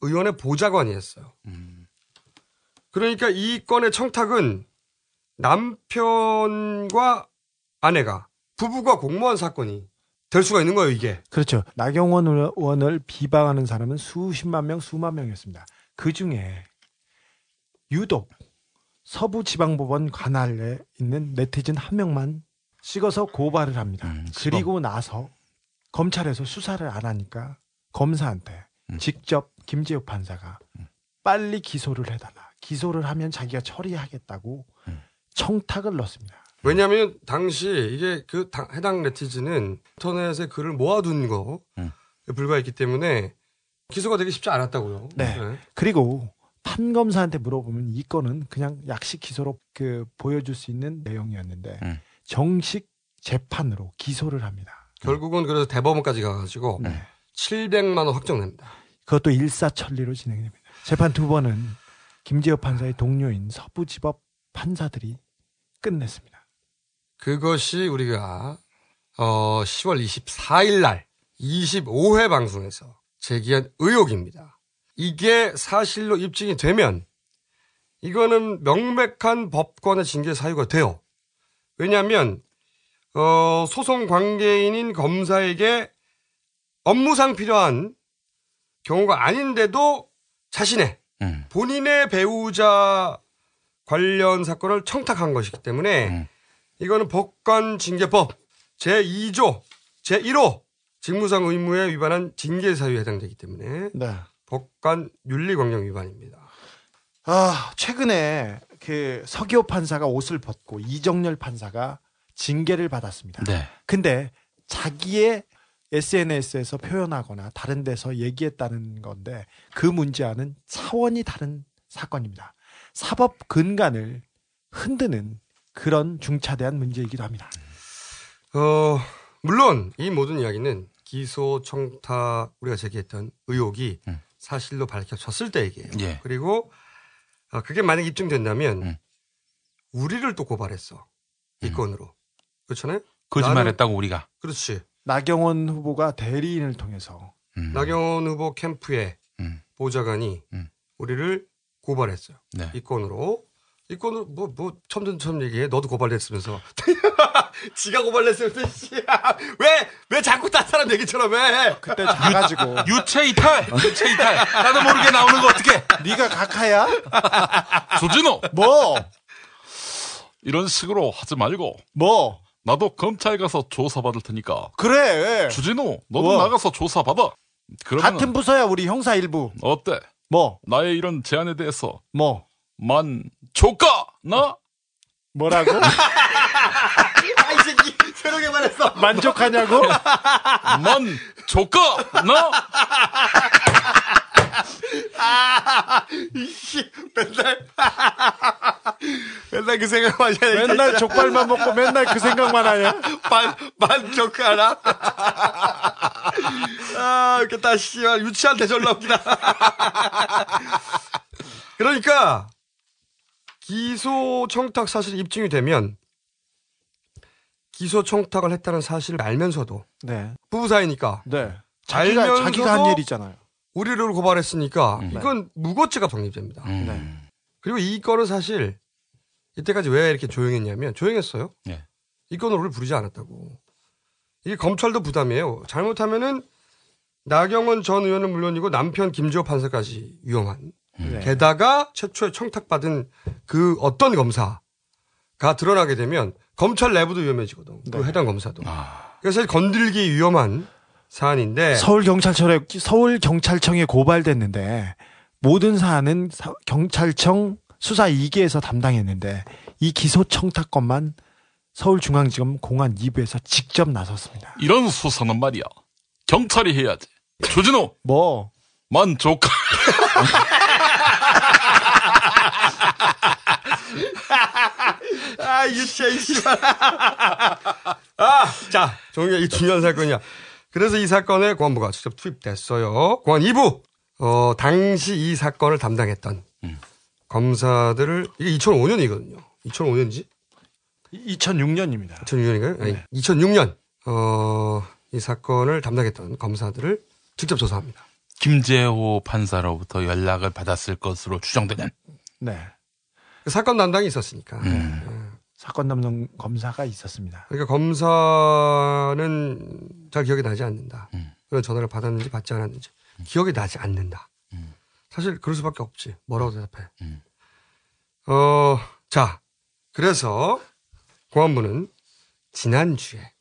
의원의 보좌관이었어요. 음. 그러니까 이 건의 청탁은 남편과 아내가 부부가 공모한 사건이 될 수가 있는 거예요, 이게. 그렇죠. 나경원 의원을 비방하는 사람은 수십만 명, 수만 명이었습니다. 그 중에 유독 서부지방법원 관할에 있는 네티즌 한 명만 찍어서 고발을 합니다. 음, 그리고 나서 검찰에서 수사를 안 하니까 검사한테 음. 직접 김재욱 판사가 빨리 기소를 해달라. 기소를 하면 자기가 처리하겠다고 음. 청탁을 넣습니다. 왜냐하면 당시 이게 그 당- 해당 네티즌은 인터넷에 글을 모아둔 거 음. 불과했기 때문에 기소가 되기 쉽지 않았다고요. 네. 그리고 판검사한테 물어보면 이 건은 그냥 약식 기소로 그 보여줄 수 있는 내용이었는데 음. 정식 재판으로 기소를 합니다. 결국은 그래서 대법원까지 가가지고 네. 700만 원 확정됩니다. 그것도 일사천리로 진행됩니다. 재판 두 번은 김재호 판사의 동료인 서부지법 판사들이 끝냈습니다. 그것이 우리가 어 10월 24일 날 25회 방송에서 제기한 의혹입니다. 이게 사실로 입증이 되면 이거는 명백한 법관의 징계 사유가 돼요. 왜냐하면 어, 소송 관계인인 검사에게 업무상 필요한 경우가 아닌데도 자신의 음. 본인의 배우자 관련 사건을 청탁한 것이기 때문에 음. 이거는 법관 징계법 제2조 제1호 직무상 의무에 위반한 징계 사유에 해당되기 때문에 네. 법관 윤리광령 위반입니다. 아, 최근에 그 서기호 판사가 옷을 벗고 이정열 판사가 징계를 받았습니다. 네. 근데 자기의 SNS에서 표현하거나 다른 데서 얘기했다는 건데 그 문제와는 차원이 다른 사건입니다. 사법 근간을 흔드는 그런 중차대한 문제이기도 합니다. 어, 물론 이 모든 이야기는 기소 청탁 우리가 제기했던 의혹이 음. 사실로 밝혀졌을 때 얘기예요. 예. 그리고 어, 그게 만약 입증된다면 음. 우리를 또 고발했어. 이 음. 건으로. 그렇잖아요? 거짓말했다고 우리가. 그렇지. 나경원 후보가 대리인을 통해서 음. 나경원 후보 캠프의 음. 보좌관이 음. 우리를 고발했어요. 네. 이 건으로. 이 건으로 뭐, 뭐, 첨전처럼 얘기해. 너도 고발했으면서. <laughs> 지가 고발했으면서, 씨. <laughs> 왜, 왜 자꾸 딴 사람 얘기처럼 해? 그때 작아지고. <laughs> 유체 이탈! 유체 이탈! 나도 모르게 나오는 거 어떻게? 네가 각하야? 조진호! 뭐? 이런 식으로 하지 말고. 뭐? 나도 검찰 가서 조사받을 테니까. 그래. 주진호, 너도 뭐? 나가서 조사받아. 그러면 같은 부서야 우리 형사 일부. 어때? 뭐? 나의 이런 제안에 대해서 뭐? 만 조까 나 뭐라고? <laughs> 아, 이 새끼, 새로게 말했어. 만족하냐고? 만 조까 나 아, 이씨, 맨날, <laughs> 맨날 그 생각만 하냐. 맨날 족발만 먹고 맨날 그 생각만 하냐? 만, 만족하나? 아, 웃겠다, 씨발. 유치한 대절로 웃기다. <laughs> 그러니까, 기소 청탁 사실이 입증이 되면, 기소 청탁을 했다는 사실을 알면서도, 네. 부부 사이니까, 네. 자기가, 자기가 한 일이잖아요. 우리를 고발했으니까, 음. 이건 무고죄가 성립됩니다. 음. 네. 그리고 이 건은 사실, 이때까지 왜 이렇게 조용했냐면, 조용했어요. 네. 이 건을 우리를 부르지 않았다고. 이게 검찰도 부담이에요. 잘못하면은 나경원 전 의원은 물론이고 남편 김지호 판사까지 위험한. 네. 게다가 최초에 청탁받은 그 어떤 검사가 드러나게 되면 검찰 내부도 위험해지거든. 그 네. 해당 검사도. 아, 그래서 사실 건들기 위험한 사안인데 서울 경찰청에 서울 경찰청에 고발됐는데 모든 사안은 사- 경찰청 수사 2기에서 담당했는데 이 기소 청탁 건만 서울중앙지검 공안 2부에서 직접 나섰습니다. 이런 수사는 말이야. 경찰이 해야지. 조진호 뭐만조 <laughs> <laughs> 아, 유치해, 씨발. <laughs> 아, 자, 종이야, 이 중요한 사건이야. 그래서 이 사건에 공안부가 직접 투입됐어요. 공안 2부. 어, 당시 이 사건을 담당했던 검사들을, 이게 2005년이거든요. 2005년이지? 2006년입니다. 2006년인가요? 아니, 2006년. 어, 이 사건을 담당했던 검사들을 직접 조사합니다. 김재호 판사로부터 연락을 받았을 것으로 추정되는 네. 그 사건 담당이 있었으니까. 음. 사건 담당 검사가 있었습니다. 그러니까 검사는 잘 기억이 나지 않는다. 음. 그런 전화를 받았는지 받지 않았는지 기억이 나지 않는다. 음. 사실 그럴 수밖에 없지. 뭐라고 대답해. 음. 어, 자, 그래서 공안부는 지난주에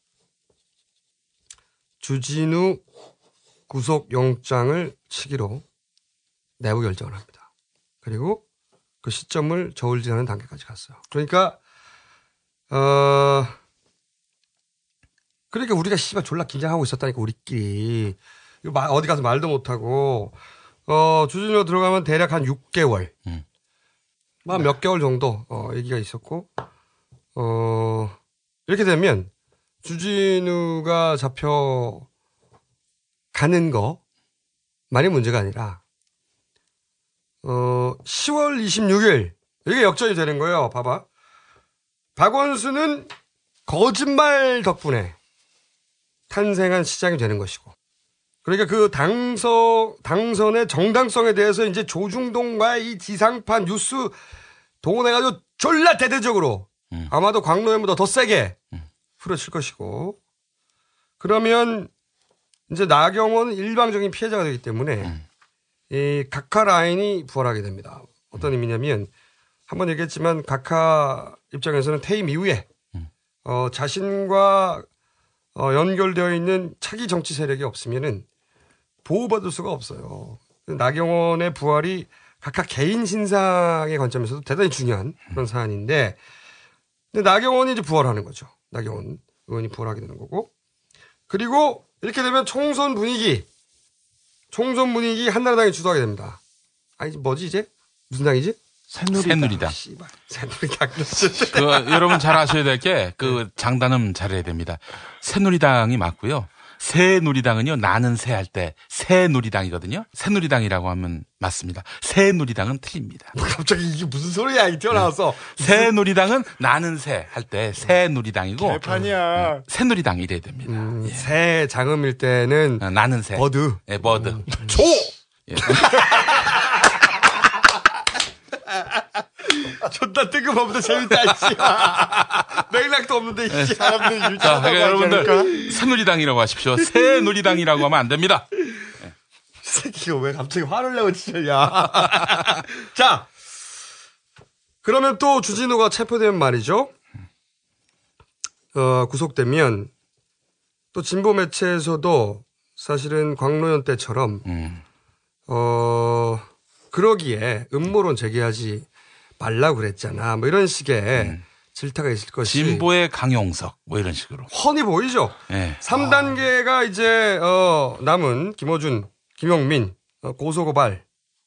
주진우 구속영장을 치기로 내부 결정을 합니다. 그리고 그 시점을 저울질하는 단계까지 갔어요. 그러니까 어 그러니까 우리가 씨발 졸라 긴장하고 있었다니까 우리끼리 어디 가서 말도 못하고 어 주진우 들어가면 대략 한 6개월 음. 한몇 개월 정도 어 얘기가 있었고 어 이렇게 되면 주진우가 잡혀 가는 거만이 문제가 아니라 어 10월 26일 이게 역전이 되는 거예요. 봐봐. 박원순은 거짓말 덕분에 탄생한 시장이 되는 것이고. 그러니까 그 당선, 당선의 정당성에 대해서 이제 조중동과 이 지상파 뉴스 동원해가지고 졸라 대대적으로 음. 아마도 광로연보다 더 세게 음. 풀어칠 것이고. 그러면 이제 나경원은 일방적인 피해자가 되기 때문에 음. 이 각하 라인이 부활하게 됩니다. 어떤 의미냐면 한 번 얘기했지만 각하 입장에서는 퇴임 이후에 음. 어, 자신과 어, 연결되어 있는 차기 정치 세력이 없으면은 보호받을 수가 없어요. 나경원의 부활이 각각 개인 신상의 관점에서도 대단히 중요한 그런 사안인데, 근데 나경원이 이제 부활하는 거죠. 나경원 의원이 부활하게 되는 거고. 그리고 이렇게 되면 총선 분위기, 총선 분위기 한나라당이 주도하게 됩니다. 아니, 뭐지, 이제? 무슨 당이지? 새누리당. 새누리당. 씨발. 새누리당. 그 여러분 잘 아셔야 될 게 그 장단음 잘해야 됩니다. 새누리당이 맞고요. 새누리당은요 나는 새 할 때 새누리당이거든요. 새누리당이라고 하면 맞습니다. 새누리당은 틀립니다. 갑자기 이게 무슨 소리야, 이 튀어나와서. 새누리당은 나는 새 할 때 새누리당이고 개판이야. 새누리당 이래야 됩니다. 음, 새 장음일 때는 어, 나는 새. bird. 예, bird. 조! 예. <laughs> 존나 뜬금없는데 재밌다, 씨. <laughs> 맥락도 없는데, 이 자, 유치하다고 그러니까? 여러분들 새누리당이라고 하십시오. 새누리당이라고 하면 안 됩니다. 새끼가 왜 갑자기 화를 내고 진짜, 야. <laughs> 자. 그러면 또 주진우가 체포되면 말이죠. 어, 구속되면 또 진보 매체에서도 사실은 광로연 때처럼 음. 어, 그러기에 음모론 제기하지 말라고 그랬잖아. 뭐 이런 식의 질타가 있을 것이 음. 진보의 강용석 뭐 이런 식으로. 훤히 보이죠. 예. 3단계가 이제 어, 남은 김어준, 김용민 어, 고소고발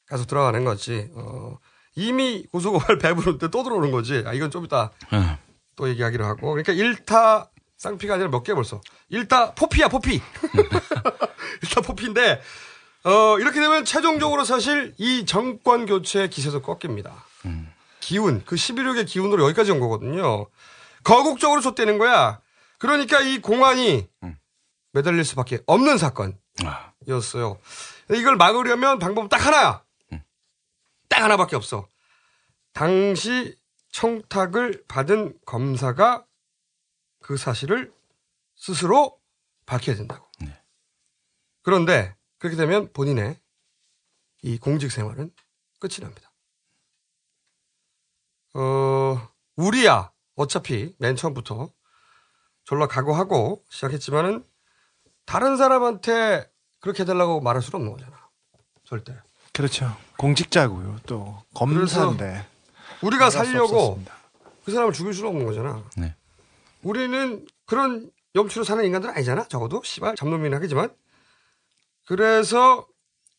가서 들어가는 거지. 어, 이미 고소고발 <laughs> 배부른데 또 들어오는 거지. 아, 이건 좀 이따 예. 또 얘기하기로 하고. 그러니까 1타 쌍피가 아니라 몇 개 벌써. 1타 포피야, 포피. <laughs> 1타 포피인데, 어, 이렇게 되면 최종적으로 사실 이 정권 교체 기세에서 꺾입니다. 기운, 그 11억의 기운으로 여기까지 온 거거든요. 거국적으로 줬대는 거야. 그러니까 이 공안이 매달릴 수밖에 없는 사건이었어요. 이걸 막으려면 방법은 딱 하나야. 딱 하나밖에 없어. 당시 청탁을 받은 검사가 그 사실을 스스로 밝혀야 된다고. 그런데 그렇게 되면 본인의 이 공직 생활은 끝이 납니다. 어, 우리야 어차피 맨 처음부터 졸라 각오하고 시작했지만은 다른 사람한테 그렇게 해달라고 말할 수는 없는 거잖아. 절대. 그렇죠. 공직자고요. 또 검사인데. 우리가 살려고. 그 사람을 죽일 수는 없는 거잖아. 네. 우리는 그런 염치로 사는 인간들은 아니잖아. 적어도 씨발 잡놈이긴 하겠지만. 그래서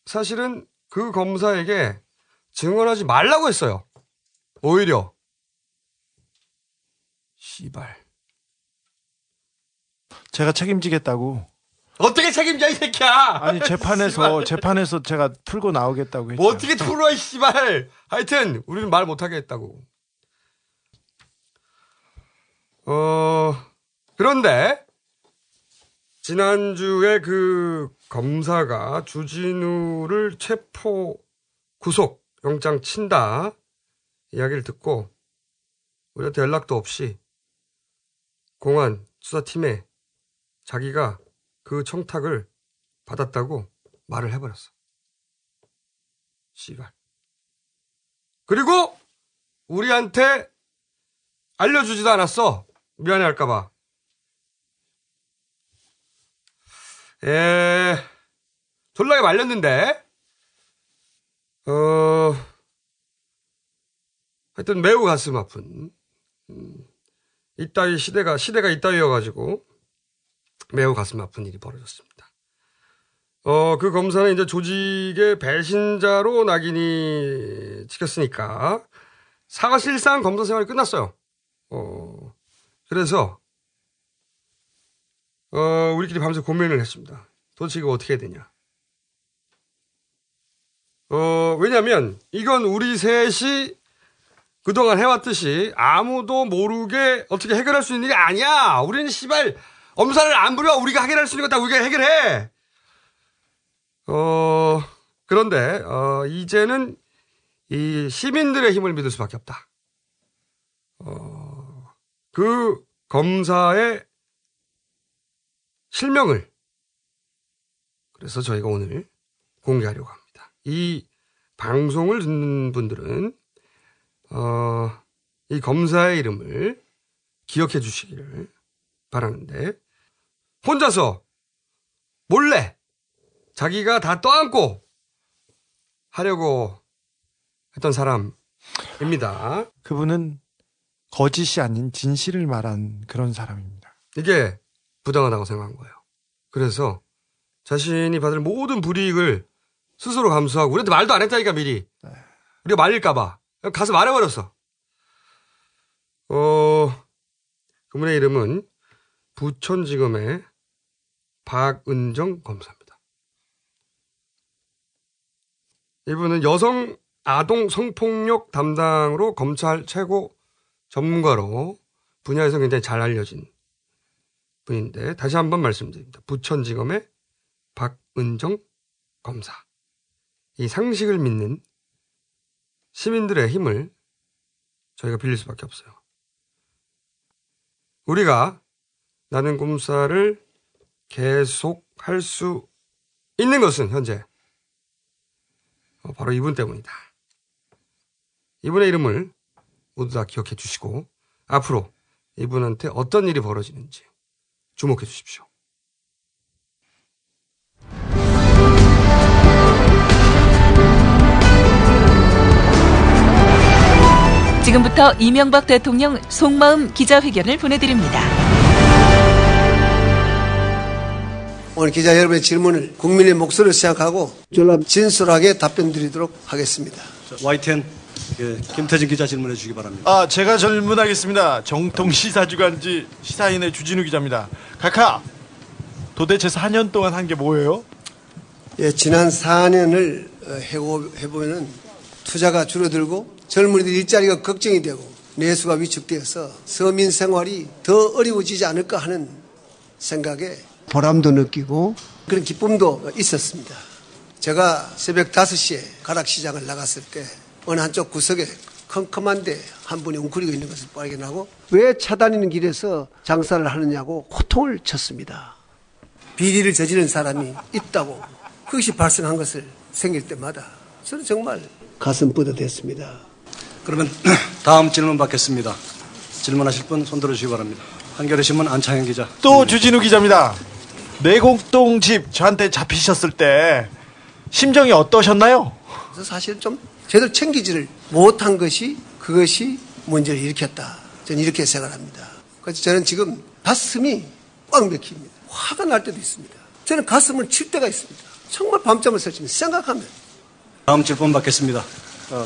사실은 그 검사에게 증언하지 말라고 했어요. 오히려 씨발. 제가 책임지겠다고. 어떻게 책임져 이 새끼야? 아니 재판에서 재판에서 제가 풀고 나오겠다고 했죠. 뭐 어떻게 풀어 이 씨발. 하여튼 우리는 말 못하게 했다고. 어 그런데 지난주에 그 검사가 주진우를 체포 구속 영장 친다 이야기를 듣고 우리한테 연락도 없이 공안 수사팀에 자기가 그 청탁을 받았다고 말을 해버렸어. 씨발. 그리고 우리한테 알려주지도 않았어. 미안해 할까봐. 에, 졸라게 말렸는데, 어, 하여튼 매우 가슴 아픈, 음, 이따위 시대가, 시대가 이따위여가지고, 매우 가슴 아픈 일이 벌어졌습니다. 어, 그 검사는 이제 조직의 배신자로 낙인이 찍혔으니까, 사실상 검사 생활이 끝났어요. 어, 그래서, 어, 우리끼리 밤새 고민을 했습니다. 도대체 이거 어떻게 해야 되냐. 어, 왜냐면, 이건 우리 셋이 그동안 해왔듯이 아무도 모르게 어떻게 해결할 수 있는 일이 아니야. 우리는 씨발, 엄살을 안 부려. 우리가 해결할 수 있는 거 다 우리가 해결해. 어, 그런데, 어, 이제는 이 시민들의 힘을 믿을 수밖에 없다. 어, 그 검사의 실명을 그래서 저희가 오늘 공개하려고 합니다. 이 방송을 듣는 분들은 어, 이 검사의 이름을 기억해 주시기를 바라는데 혼자서 몰래 자기가 다 떠안고 하려고 했던 사람입니다. 그분은 거짓이 아닌 진실을 말한 그런 사람입니다. 이게 부당하다고 생각한 거예요. 그래서 자신이 받을 모든 불이익을 스스로 감수하고 우리한테 말도 안 했다니까 미리. 우리가 말릴까봐 가서 말해버렸어. 어 그분의 이름은 부천지검의 박은정 검사입니다. 이분은 여성 아동 성폭력 담당으로 검찰 최고 전문가로 분야에서 굉장히 잘 알려진 분인데 다시 한번 말씀드립니다. 부천지검의 박은정 검사. 이 상식을 믿는 시민들의 힘을 저희가 빌릴 수밖에 없어요. 우리가 나는 꼼사를 계속 할 수 있는 것은 현재 어, 바로 이분 때문이다. 이분의 이름을 모두 다 기억해 주시고 앞으로 이분한테 어떤 일이 벌어지는지 주목해 주십시오. 지금부터 이명박 대통령 속마음 기자회견을 보내드립니다. 오늘 기자 여러분의 질문을 국민의 목소리를 생각하고 진솔하게 답변 드리도록 하겠습니다. YTN 그 김태진 기자 질문해 주시기 바랍니다. 아, 제가 질문하겠습니다. 정통 시사주간지 시사인의 주진우 기자입니다. 카카, 도대체 4년 동안 한 게 뭐예요? 예, 지난 4년을 해고, 해보면 투자가 줄어들고 젊은이들 일자리가 걱정이 되고 내수가 위축되어서 서민 생활이 더 어려워지지 않을까 하는 생각에 보람도 느끼고 그런 기쁨도 있었습니다. 제가 새벽 5시에 가락시장을 나갔을 때 어느 한쪽 구석에 컴컴한데 한 분이 웅크리고 있는 것을 발견하고 왜 차다니는 길에서 장사를 하느냐고 호통을 쳤습니다. 비리를 저지른 사람이 있다고 그것이 발생한 것을 생길 때마다 저는 정말 가슴 뿌듯했습니다. 그러면 <clears throat> 다음 질문 받겠습니다. 질문하실 분 손들어 주시기 바랍니다. 한겨레 신문 안창현 기자. 또 주진우 기자입니다. 내곡동 집 저한테 잡히셨을 때 심정이 어떠셨나요? 사실 좀 제대로 챙기지를 못한 것이 그것이 문제를 일으켰다. 저는 이렇게 생각합니다. 그래서 저는 지금 가슴이 꽉 막힙니다. 화가 날 때도 있습니다. 저는 가슴을 칠 때가 있습니다. 정말 밤잠을 설치면 생각하면 다음 질문 받겠습니다. 어,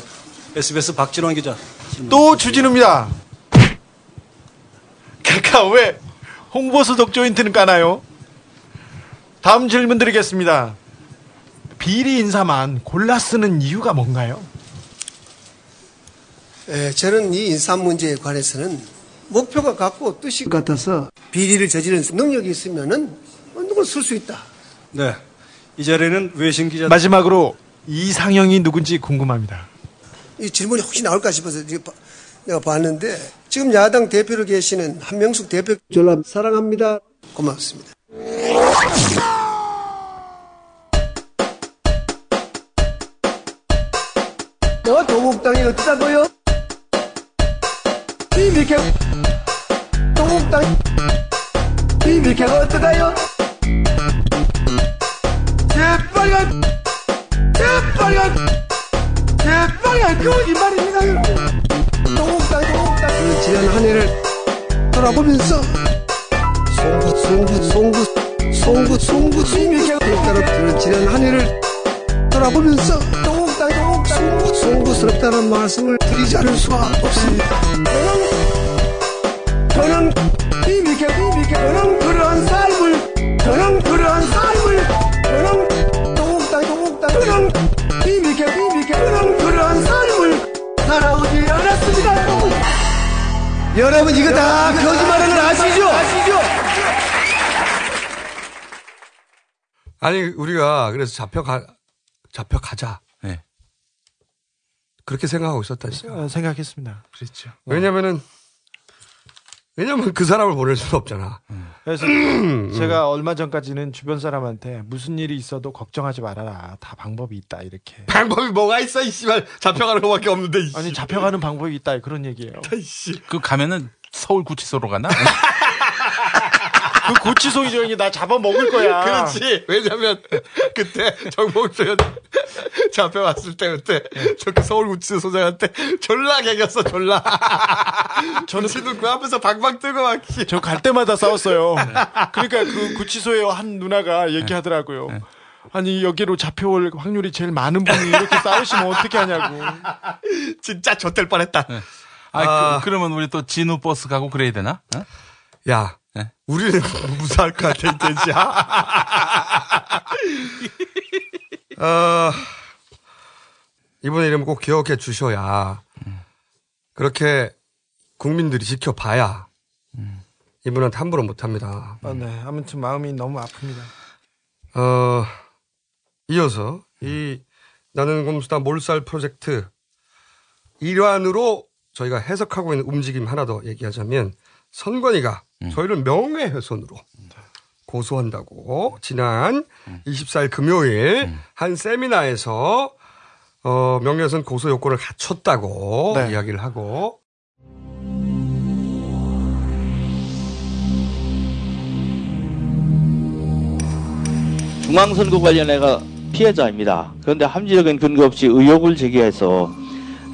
SBS 박진원 기자. 또 주진우입니다. 카카 왜 홍보수 독 조인트는 까나요? 다음 질문 드리겠습니다. 비리 인사만 골라 쓰는 이유가 뭔가요? 에, 저는 이 인사 문제에 관해서는 목표가 같고 뜻이 같아서 비리를 저지르는 능력이 있으면은 누굴 쓸 수 있다. 네. 이 자리에는 외신 기자. 마지막으로 이상형이 누군지 궁금합니다. 이 질문이 혹시 나올까 싶어서 내가 봤는데 지금 야당 대표로 계시는 한명숙 대표 전라 사랑합니다. 고맙습니다. 너 도곡당이 어쩌다고요? 비밀케 도곡당 비밀케가 어떠다요? 재빨간 재빨간 재빨간 거짓말입니다 여러분 도곡당 도곡당 그 지난 한 해를 돌아보면서 송구 송구 송구 송구 송구 비밀케가 따라 지난 한 해를 돌아보면서 도곡당 도곡당 송구 송구스럽다는 말씀을 드리지 않을 수가 없습니다. 저는 비밀케 비밀케 저는 그러한 삶을 저는 그러한 삶을 저는 도곡당 도곡당 저는 비밀케 비밀케 저는 살아오지 않았습니다 여러분 이거 다 거짓말하는 걸 아시죠? 아시죠? 아니 우리가 그래서 잡혀가 잡혀가자. 네. 그렇게 생각하고 있었다니까. 어, 생각했습니다. 그렇죠. 왜냐면은 왜냐면 그 사람을 보낼 수는 없잖아. 그래서 음. <clears throat> 제가 얼마 전까지는 주변 사람한테 무슨 일이 있어도 걱정하지 말아라. 다 방법이 있다 이렇게. 방법이 뭐가 있어 이씨발 잡혀가는 것밖에 없는데. 이씨. 아니 잡혀가는 방법이 있다 그런 얘기예요. 그 가면은 서울 구치소로 가나? <laughs> 그 고치소이죠 이게 나 잡아 먹을 거야. <laughs> 그렇지. 왜냐면 그때 정봉준 잡혀왔을 때 그때 저그 서울 구치소 소장한테 졸라 개겼어 졸라. <laughs> 저는 지금 그 앞에서 방방 뜨고 막. 저 갈 때마다 싸웠어요. <laughs> 그러니까 그 구치소에 한 누나가 얘기하더라고요. 아니 여기로 잡혀올 확률이 제일 많은 분이 이렇게 싸우시면 어떻게 하냐고. 진짜 좆될 뻔했다. 아, 아. 그, 러면 우리 또 진우 버스 가고 그래야 되나? 어? 야, 네. 우리는 <laughs> 무사할 것 같아, 이제야. <laughs> 어, 이번에 이름 꼭 기억해 주셔야, 그렇게 국민들이 지켜봐야, 이분한테 함부로 못 합니다. 아, 네. 아무튼 마음이 너무 아픕니다. 어, 이어서, 이, 나는 곰수다 몰살 프로젝트 일환으로 저희가 해석하고 있는 움직임 하나 더 얘기하자면 선관위가 저희를 명예훼손으로 고소한다고 지난 24일 금요일 한 세미나에서 어, 명예훼손 고소 요건을 갖췄다고 네. 이야기를 하고 중앙선거관련회가 피해자입니다. 그런데 합리적인 근거 없이 의혹을 제기해서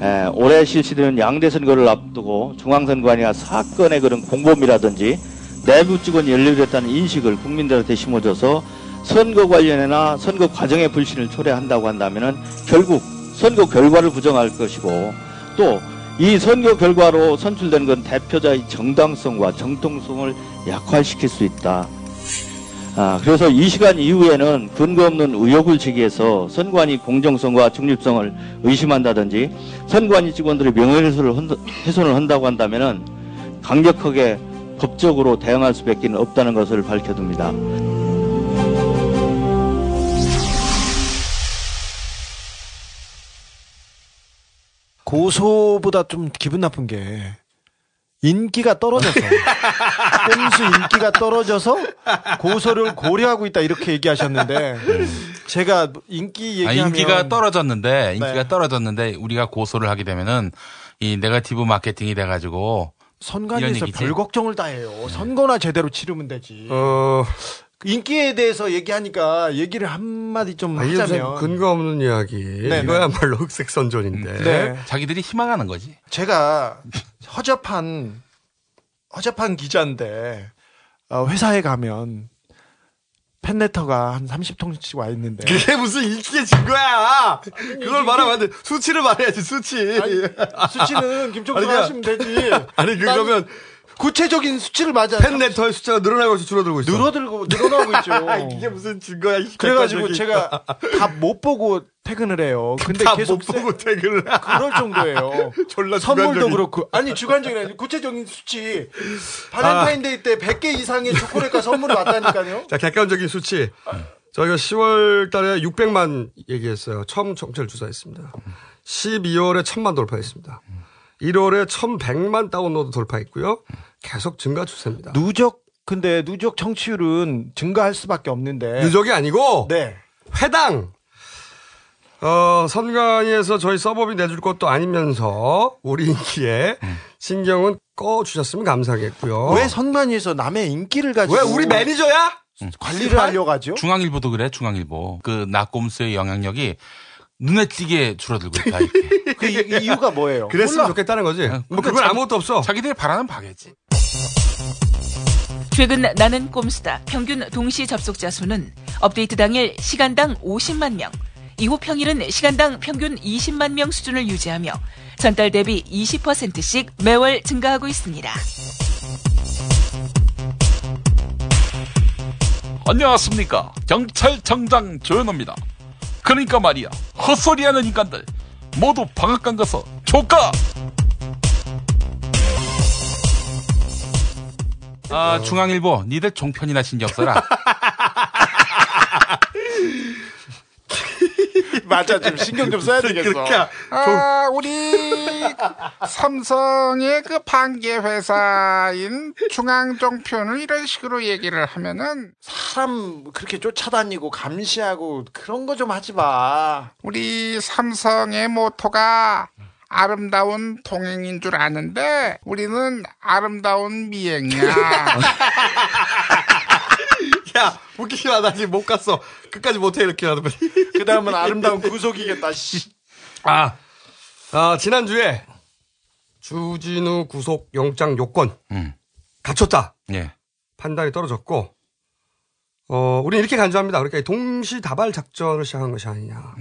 에, 올해 실시되는 양대 선거를 앞두고 중앙선관위가 사건의 그런 공범이라든지 내부 직원이 연루됐다는 인식을 국민들한테 심어줘서 선거 관련회나 선거 과정의 불신을 초래한다고 한다면은 결국 선거 결과를 부정할 것이고 또 이 선거 결과로 선출된 건 대표자의 정당성과 정통성을 약화시킬 수 있다. 아, 그래서 이 시간 이후에는 근거 없는 의혹을 제기해서 선관위 공정성과 중립성을 의심한다든지 선관위 직원들이 명예훼손을 훼손을 한다고 한다면은 강력하게 법적으로 대응할 수밖에 없다는 것을 밝혀둡니다. 고소보다 좀 기분 나쁜 게 인기가 떨어져서 꼼수 인기가 떨어져서 고소를 고려하고 있다 이렇게 얘기하셨는데 제가 인기 아, 얘기하면 인기가 떨어졌는데 인기가 네. 떨어졌는데 우리가 고소를 하게 되면은 이 네거티브 마케팅이 돼가지고 이런 선관위에서. 별 걱정을 다 해요. 선거나 제대로 치르면 되지. 어, 인기에 대해서 얘기하니까 얘기를 한마디 좀 아, 하자면. 근거 없는 이야기. 네, 이거야말로 <laughs> 흑색 선전인데. 네. 자기들이 희망하는 거지. 제가 허접한 허접한 기자인데 어, 회사에 가면 팬레터가 한 30통씩 와 있는데. 그게 무슨 인기의 증거야? 그걸 말하면 안 돼. 수치를 말해야지 수치. 수치는 김종수가 아니, 하시면 되지. 아니 그러면 구체적인 수치를 맞아. 팬레터의 숫자가 늘어나고 있어 줄어들고 있어 늘어들고 늘어나고 있죠. <laughs> 이게 무슨 증거야 이 그래가지고. 제가 다못 보고 퇴근을 해요. 근데 다 계속 못 보고 퇴근을 그럴 정도예요. <laughs> 졸라 선물도 주관적인. 그렇고 아니 주관적인 아니 구체적인 수치 발렌타인데이 때 100개 이상의 초콜릿과 선물이 왔다니까요. <laughs> 자 객관적인 수치 저희가 10월 달에 600만 얘기했어요 처음 청취율 조사했습니다 12월에 1000만 돌파했습니다 1월에 1100만 다운로드 돌파했고요 계속 증가 추세입니다 누적 근데 누적 청취율은 증가할 수밖에 없는데 누적이 아니고 네. 회당 어, 선관위에서 저희 서버비 내줄 것도 아니면서 우리 인기에 신경은 꺼 주셨으면 감사하겠고요. 왜 선관위에서 남의 인기를 가지고 왜 우리 매니저야? 관리를 하려고 하죠? 중앙일보도 그래, 중앙일보. 그 낙곰수의 영향력이 눈에 띄게 줄어들고 있다, 이렇게. <laughs> 그 이- 이유가 뭐예요? 그랬으면 좋겠다는 거지. 뭐 그건 아무것도 없어. 자기들이 바라는 바겠지. 최근 나는 꼼수다 평균 동시 접속자 수는 업데이트 당일 시간당 50만 명, 이후 평일은 시간당 평균 20만 명 수준을 유지하며 전달 대비 20%씩 매월 증가하고 있습니다. 안녕하십니까 경찰청장 조현호입니다 그러니까 말이야. 헛소리하는 인간들 모두 방학 간 것서 조까 아, 중앙일보, 니들 종편이나 신경 써라. <laughs> <laughs> 맞아 좀 신경 좀 써야 되겠어. 아, 우리 삼성의 그 반개 회사인 중앙종편을 이런 식으로 얘기를 하면은 사람 그렇게 쫓아다니고 감시하고 그런 거 좀 하지 마. 우리 삼성의 모토가 아름다운 동행인 줄 아는데 우리는 아름다운 미행이야. <laughs> 야, 웃기지 마. 나 지금 못 갔어. 끝까지 못해, 이렇게 하더니. 그 다음은 아름다운 구속이겠다, 씨. 아, 아, 지난주에 주진우 구속 영장 요건 갖췄다. 예. 판단이 떨어졌고, 어, 우리 이렇게 간주합니다. 그러니까 동시다발 작전을 시작한 것이 아니냐.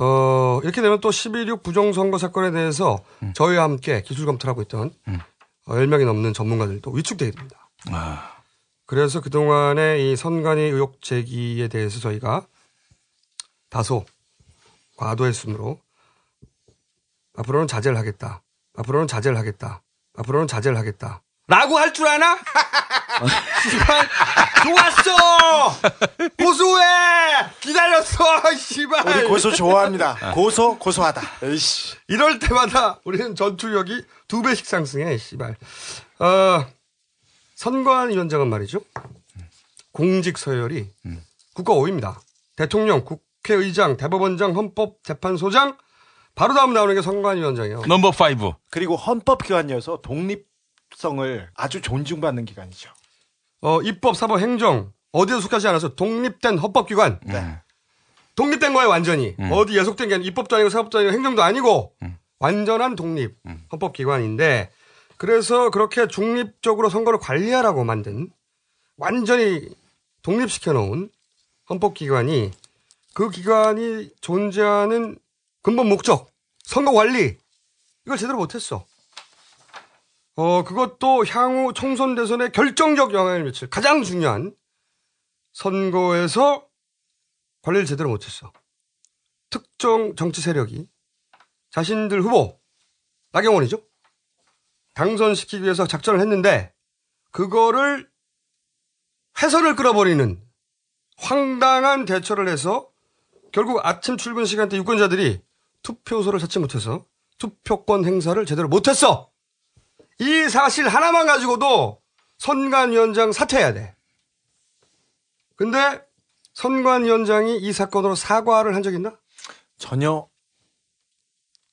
어, 이렇게 되면 또 11.6 부정선거 사건에 대해서 저희와 함께 기술 검토를 하고 있던 어, 10명이 넘는 전문가들도 위축되게 됩니다. 그래서 그동안의 이 선관위 의혹 제기에 대해서 저희가 다소 과도의 순으로 앞으로는 자제를 하겠다. 앞으로는 자제를 하겠다. 앞으로는 자제를 하겠다. 라고 할 줄 아나? 씨발, <laughs> 좋았어! 고소해! 기다렸어! 씨. 씨발. 우리 고소 좋아합니다. 고소 고소하다. 에이씨. 이럴 때마다 우리는 전투력이 두 배씩 상승해, 씨발. 어, 선관 위원장은 말이죠. 공직 서열이 국가 5위입니다. 대통령, 국회의장, 대법원장, 헌법재판소장, 바로 다음 나오는 게 선관 위원장이에요. 넘버 5. 그리고 헌법 기관이어서 독립성을 아주 존중받는 기관이죠. 어, 입법, 사법, 행정, 어디에 속하지 않아서 독립된 헌법기관. 독립된 거예요, 완전히. 어디 예속된 게 아니고 입법도 아니고 사법도 아니고 행정도 아니고 완전한 독립 헌법기관인데 그래서 그렇게 중립적으로 선거를 관리하라고 만든 완전히 독립시켜 놓은 헌법기관이 그 기관이 존재하는 근본 목적, 선거 관리 이걸 제대로 못했어. 어, 그것도 향후 총선 대선에 결정적 영향을 미칠 가장 중요한 선거에서 관리를 제대로 못했어. 특정 정치 세력이 자신들 후보, 나경원이죠? 당선시키기 위해서 작전을 했는데, 그거를 회선을 끌어버리는 황당한 대처를 해서 결국 아침 출근 시간대 유권자들이 투표소를 찾지 못해서 투표권 행사를 제대로 못했어! 이 사실 하나만 가지고도 선관위원장 사퇴해야 돼. 근데 선관위원장이 이 사건으로 사과를 한 적 있나? 전혀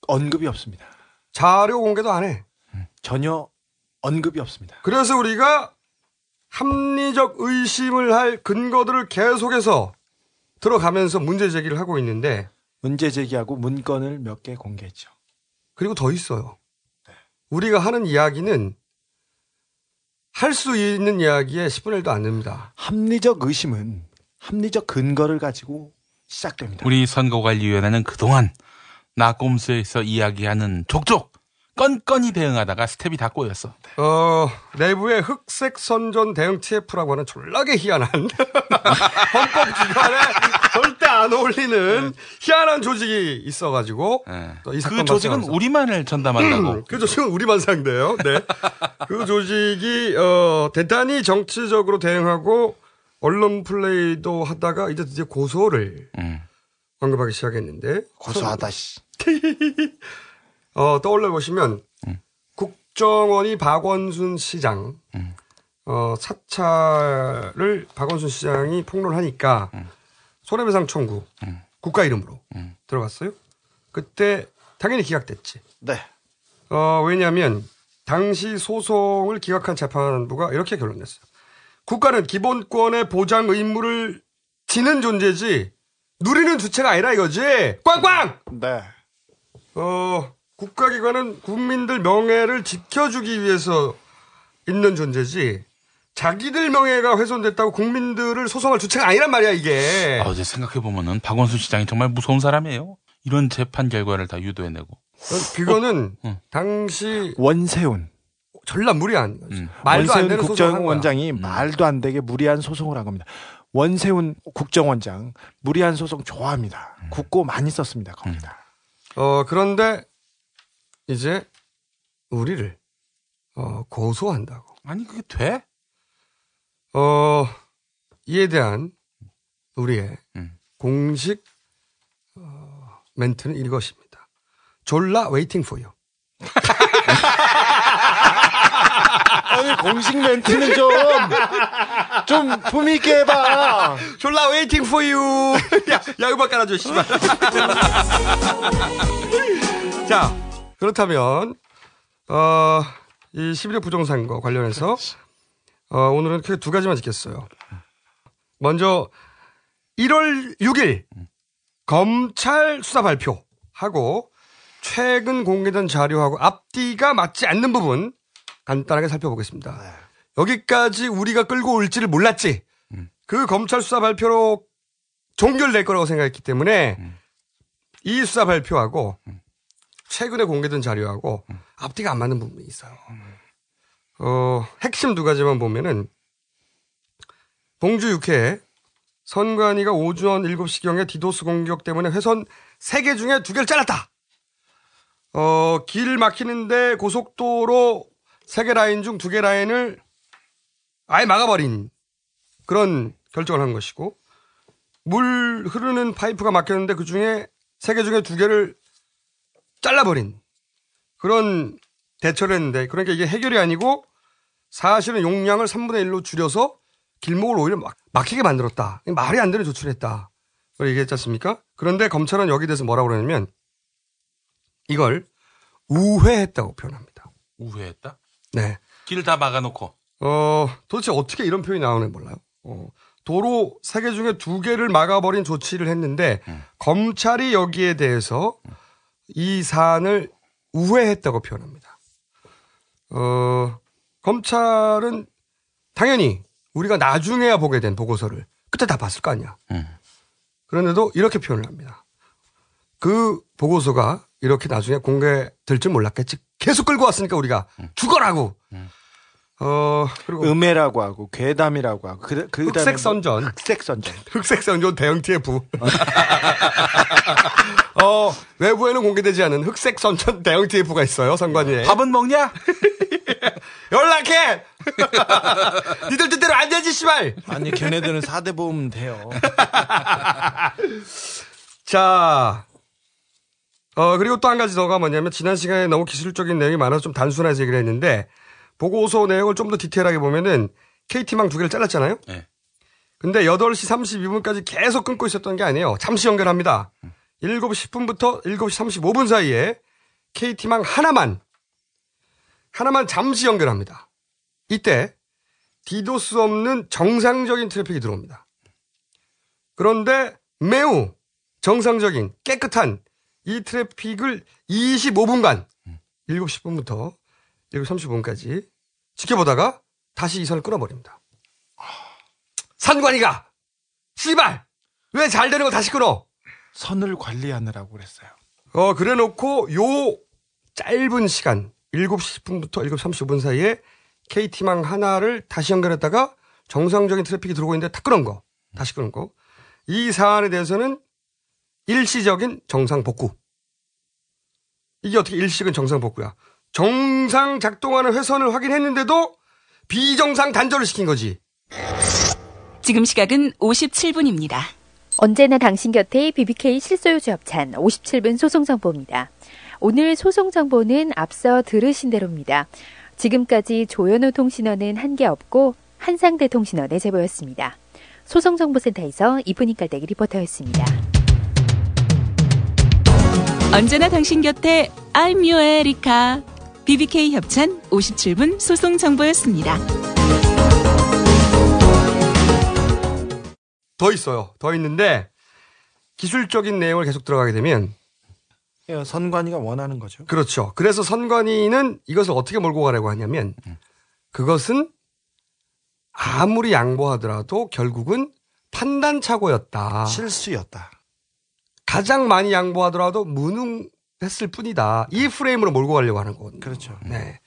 언급이 없습니다. 자료 공개도 안 해. 전혀 언급이 없습니다. 그래서 우리가 합리적 의심을 할 근거들을 계속해서 들어가면서 문제 제기를 하고 있는데 문제 제기하고 문건을 몇 개 공개했죠. 그리고 더 있어요. 우리가 하는 이야기는 할 수 있는 이야기에 10분의 1도 안 됩니다. 합리적 의심은 합리적 근거를 가지고 시작됩니다. 우리 선거관리위원회는 그동안 나꼼수에서 이야기하는 족족 건건히 대응하다가 스텝이 다 꼬였어. 어, 내부에 흑색 선전 대응 TF라고 하는 졸라게 희한한 <laughs> 헌법 기관에 절대 안 어울리는 희한한 조직이 있어가지고 사건 그 조직은 발생하면서. 우리만을 전담한다고. <clears throat> 그 조직은 우리만 상대요. 네. 그 조직이 어, 대단히 정치적으로 대응하고 언론 플레이도 하다가 이제 드디어 고소를 언급하기 시작했는데 고소하다 씨. <laughs> 어, 떠올려 보시면 국정원이 박원순 시장 어, 사찰을 박원순 시장이 폭로하니까 손해배상 청구 국가 이름으로 들어갔어요. 그때 당연히 기각됐지. 네. 어, 왜냐하면 당시 소송을 기각한 재판부가 이렇게 결론냈어요. 국가는 기본권의 보장 의무를 지는 존재지 누리는 주체가 아니라 이거지. 꽝꽝. 네. 어, 국가기관은 국민들 명예를 지켜주기 위해서 있는 존재지. 자기들 명예가 훼손됐다고 국민들을 소송할 주체가 아니란 말이야 이게. 아, 어제 생각해 보면은 박원순 시장이 정말 무서운 사람이에요. 이런 재판 결과를 다 유도해내고. 그거는 당시 원세훈 전란 무리한 거지. 말도 안 원세훈 되는. 국정원장이 말도 안 되게 무리한 소송을 한 겁니다. 원세훈 국정원장 무리한 소송 좋아합니다. 국고 많이 썼습니다. 거기다. 어, 그런데 이제 우리를 어, 고소한다고. 아니 그게 돼? 어, 이에 대한 우리의 공식 어, 멘트는 이것입니다. 졸라 waiting for you. 아니 공식 멘트는 좀 좀 품위 있게 해봐. 졸라 waiting for you. 야, 야 음악 깔아줘, 씨발. <laughs> 자, 그렇다면 어, 이 11일 부정선거 관련해서 어, 오늘은 크게 두 가지만 짚겠어요. 먼저 1월 6일 검찰 수사 발표하고 최근 공개된 자료하고 앞뒤가 맞지 않는 부분 간단하게 살펴보겠습니다. 여기까지 우리가 끌고 올지를 몰랐지. 그 검찰 수사 발표로 종결될 거라고 생각했기 때문에 이 수사 발표하고 최근에 공개된 자료하고 앞뒤가 안 맞는 부분이 있어요. 어, 핵심 두 가지만 보면은 봉주 6회 선관위가 오전 7시경에 디도스 공격 때문에 회선 3개 중에 2개를 잘랐다. 어, 길 막히는데 고속도로 3개 라인 중 2개 라인을 아예 막아버린 그런 결정을 한 것이고 물 흐르는 파이프가 막혔는데 그 중에 세개 중에 두 개를 잘라버린 그런 대처를 했는데 그러니까 이게 해결이 아니고 사실은 용량을 3분의 1로 줄여서 길목을 오히려 막, 막히게 만들었다. 말이 안 되는 조치를 했다. 그걸 얘기했지 않습니까? 그런데 검찰은 여기 대해서 뭐라고 그러냐면 이걸 우회했다고 표현합니다. 우회했다? 네. 길 다 막아놓고. 어, 도대체 어떻게 이런 표현이 나오는지 몰라요. 어, 도로 세 개 중에 두 개를 막아버린 조치를 했는데 검찰이 여기에 대해서 이 사안을 우회했다고 표현합니다. 어, 검찰은 당연히 우리가 나중에야 보게 된 보고서를 그때 다 봤을 거 아니야. 그런데도 이렇게 표현을 합니다. 그 보고서가 이렇게 나중에 공개될 줄 몰랐겠지. 계속 끌고 왔으니까 우리가 죽어라고. 어, 그리고 음해라고 하고 괴담이라고 하고 그, 그 흑색 선전. 뭐, 흑색 선전. 흑색 선전 <laughs> 대형 TF. <laughs> 어, 외부에는 공개되지 않은 흑색 선전 대형 TF가 있어요, 선관위에. 밥은 먹냐? <laughs> 연락해! 니들 뜻대로 안 되지, 씨발! 아니 걔네들은 4대 보험 돼요. 자, 어, 그리고 또 한 가지 더가 뭐냐면, 지난 시간에 너무 기술적인 내용이 많아서 좀 단순해서 얘기를 했는데, 보고서 내용을 좀 더 디테일하게 보면은, KT망 두 개를 잘랐잖아요? 네. 근데 8시 32분까지 계속 끊고 있었던 게 아니에요. 잠시 연결합니다. 7시 10분부터 7시 35분 사이에 KT망 하나만, 하나만 잠시 연결합니다. 이때, 디도스 없는 정상적인 트래픽이 들어옵니다. 그런데 매우 정상적인 깨끗한 이 트래픽을 25분간 7시 10분부터 7시 35분까지 지켜보다가 다시 이 선을 끊어버립니다. 산관이가 씨발 왜 잘 되는 거 다시 끊어? 선을 관리하느라고 그랬어요. 어 그래놓고 요 짧은 시간 7시 10분부터 7시 35분 사이에 KT망 하나를 다시 연결했다가 정상적인 트래픽이 들어오고 있는데 다 끊은 거 다시 끊은 거 이 사안에 대해서는 일시적인 정상 복구. 이게 어떻게 일시적인 정상 복구야? 정상 작동하는 회선을 확인했는데도 비정상 단절을 시킨 거지. 지금 시각은 57분입니다. 언제나 당신 곁에 BBK 실소유주 협찬 57분 소송 정보입니다. 오늘 소송 정보는 앞서 들으신 대로입니다. 지금까지 조현우 통신원은 한게 없고 한상대 통신원의 제보였습니다. 소송 정보센터에서 이분이 깔때기 리포터였습니다. 언제나 당신 곁에 Erica. BBK 협찬 57분 소송 정보였습니다. 더 있어요. 더 있는데 기술적인 내용을 계속 들어가게 되면 예, 선관위가 원하는 거죠. 그렇죠. 그래서 선관위는 이것을 어떻게 몰고 가려고 하냐면 그것은 아무리 양보하더라도 결국은 판단 착오였다. 실수였다. 가장 많이 양보하더라도 무능 했을 뿐이다. 이 프레임으로 몰고 가려고 하는 거거든요. 그렇죠. 네.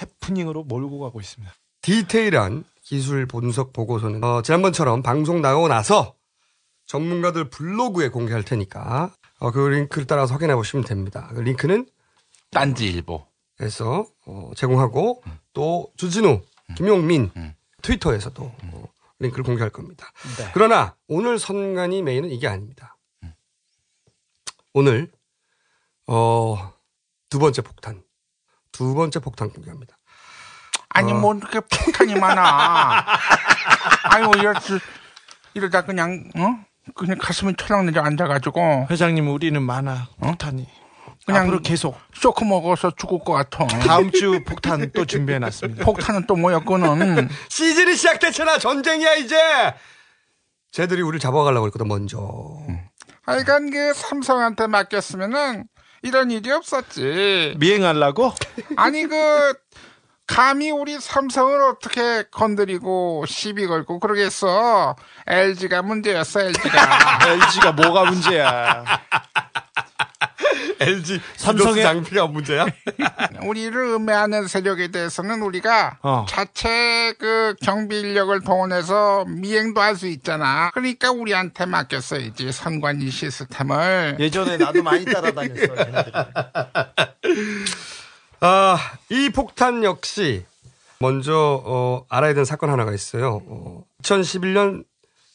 해프닝으로 몰고 가고 있습니다. 디테일한 기술 분석 보고서는 어, 지난번처럼 방송 나가고 나서 전문가들 블로그에 공개할 테니까 어, 그 링크를 따라서 확인해 보시면 됩니다. 그 링크는 딴지일보. 에서 어, 제공하고 또 주진우, 김용민 트위터에서도 어, 링크를 공개할 겁니다. 네. 그러나 오늘 선관위 메인은 이게 아닙니다. 오늘 어, 두 번째 폭탄, 두 번째 폭탄 공개합니다. 아니 어. 뭐 이렇게 폭탄이 많아. <laughs> 아이고 이러 이러다 그냥 어 그냥 가슴이 철렁 내려 앉아가지고 회장님 우리는 많아 폭탄이. 그냥 앞으로 계속 쇼크 먹어서 죽을 것 같아. 다음 주 폭탄 또 준비해 놨습니다. 폭탄은 또 뭐였거는 <laughs> 시즌이 시작됐잖아. 전쟁이야 이제. 쟤들이 우리를 잡아가려고 했거든 먼저. 하여간 그 삼성한테 맡겼으면은 이런 일이 없었지. 미행하려고? 아니 그 감히 우리 삼성을 어떻게 건드리고 시비 걸고 그러겠어. LG가 문제였어 LG가. LG가 <laughs> 뭐가 문제야? LG 삼성의- 장비가 문제야? <laughs> 우리를 음해하는 세력에 대해서는 우리가 어. 자체 그 경비 인력을 동원해서 미행도 할 수 있잖아. 그러니까 우리한테 맡겼어야지 선관위 시스템을. 예전에 나도 많이 따라다녔어. <laughs> 아, 이 폭탄 역시 먼저 어, 알아야 되는 사건 하나가 있어요. 어, 2011년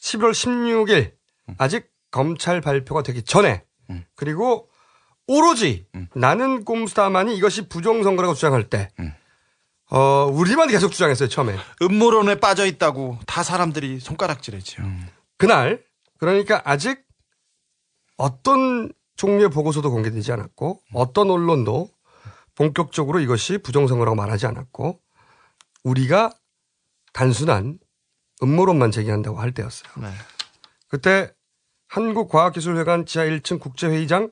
11월 16일 아직 검찰 발표가 되기 전에 그리고 오로지 나는 꼼수다만이 이것이 부정선거라고 주장할 때 어, 우리만 계속 주장했어요, 처음에. 음모론에 빠져 있다고 다 사람들이 손가락질했죠. 그날, 그러니까 아직 어떤 종류의 보고서도 공개되지 않았고, 어떤 언론도 본격적으로 이것이 부정선거라고 말하지 않았고, 우리가 단순한 음모론만 제기한다고 할 때였어요. 네. 그때 한국과학기술회관 지하 1층 국제회의장